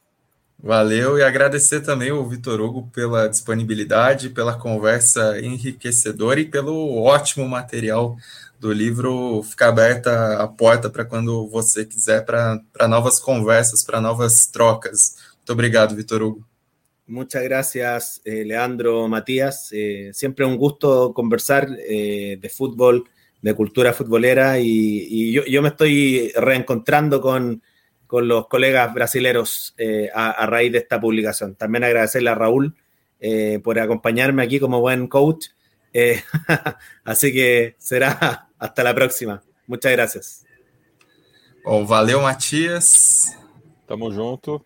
Valeu e agradecer também o Vitor Hugo pela disponibilidade, pela conversa enriquecedora e pelo ótimo material do livro. Fica aberta a porta para quando você quiser, para novas conversas, para novas trocas. Muito obrigado, Vitor Hugo. Muchas gracias, eh, Leandro Matías. Eh, siempre un gusto conversar eh, de fútbol, de cultura futbolera y, y yo, yo, me estoy reencontrando con, con los colegas brasileros eh, a, a, raíz de esta publicación. También agradecerle a Raúl eh, por acompañarme aquí como buen coach. Eh, así que será hasta la próxima. Muchas gracias. Bom, valeu, Matias. Tamo junto.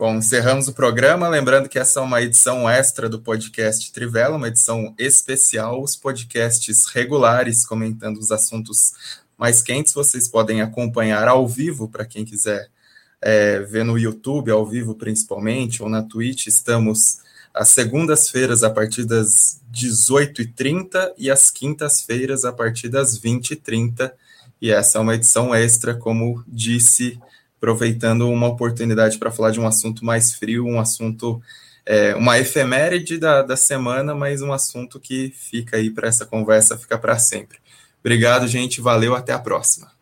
Bom, encerramos o programa. Lembrando que essa é uma edição extra do podcast Trivela, uma edição especial. Os podcasts regulares comentando os assuntos mais quentes, vocês podem acompanhar ao vivo, para quem quiser é, ver no YouTube, ao vivo principalmente, ou na Twitch. Estamos às segundas-feiras a partir das 18h30 e às quintas-feiras a partir das 20h30. E essa é uma edição extra, como disse, aproveitando uma oportunidade para falar de um assunto mais frio, um assunto, é, uma efeméride da, da semana, mas um assunto que fica aí para essa conversa, fica para sempre. Obrigado, gente. Valeu. Até a próxima.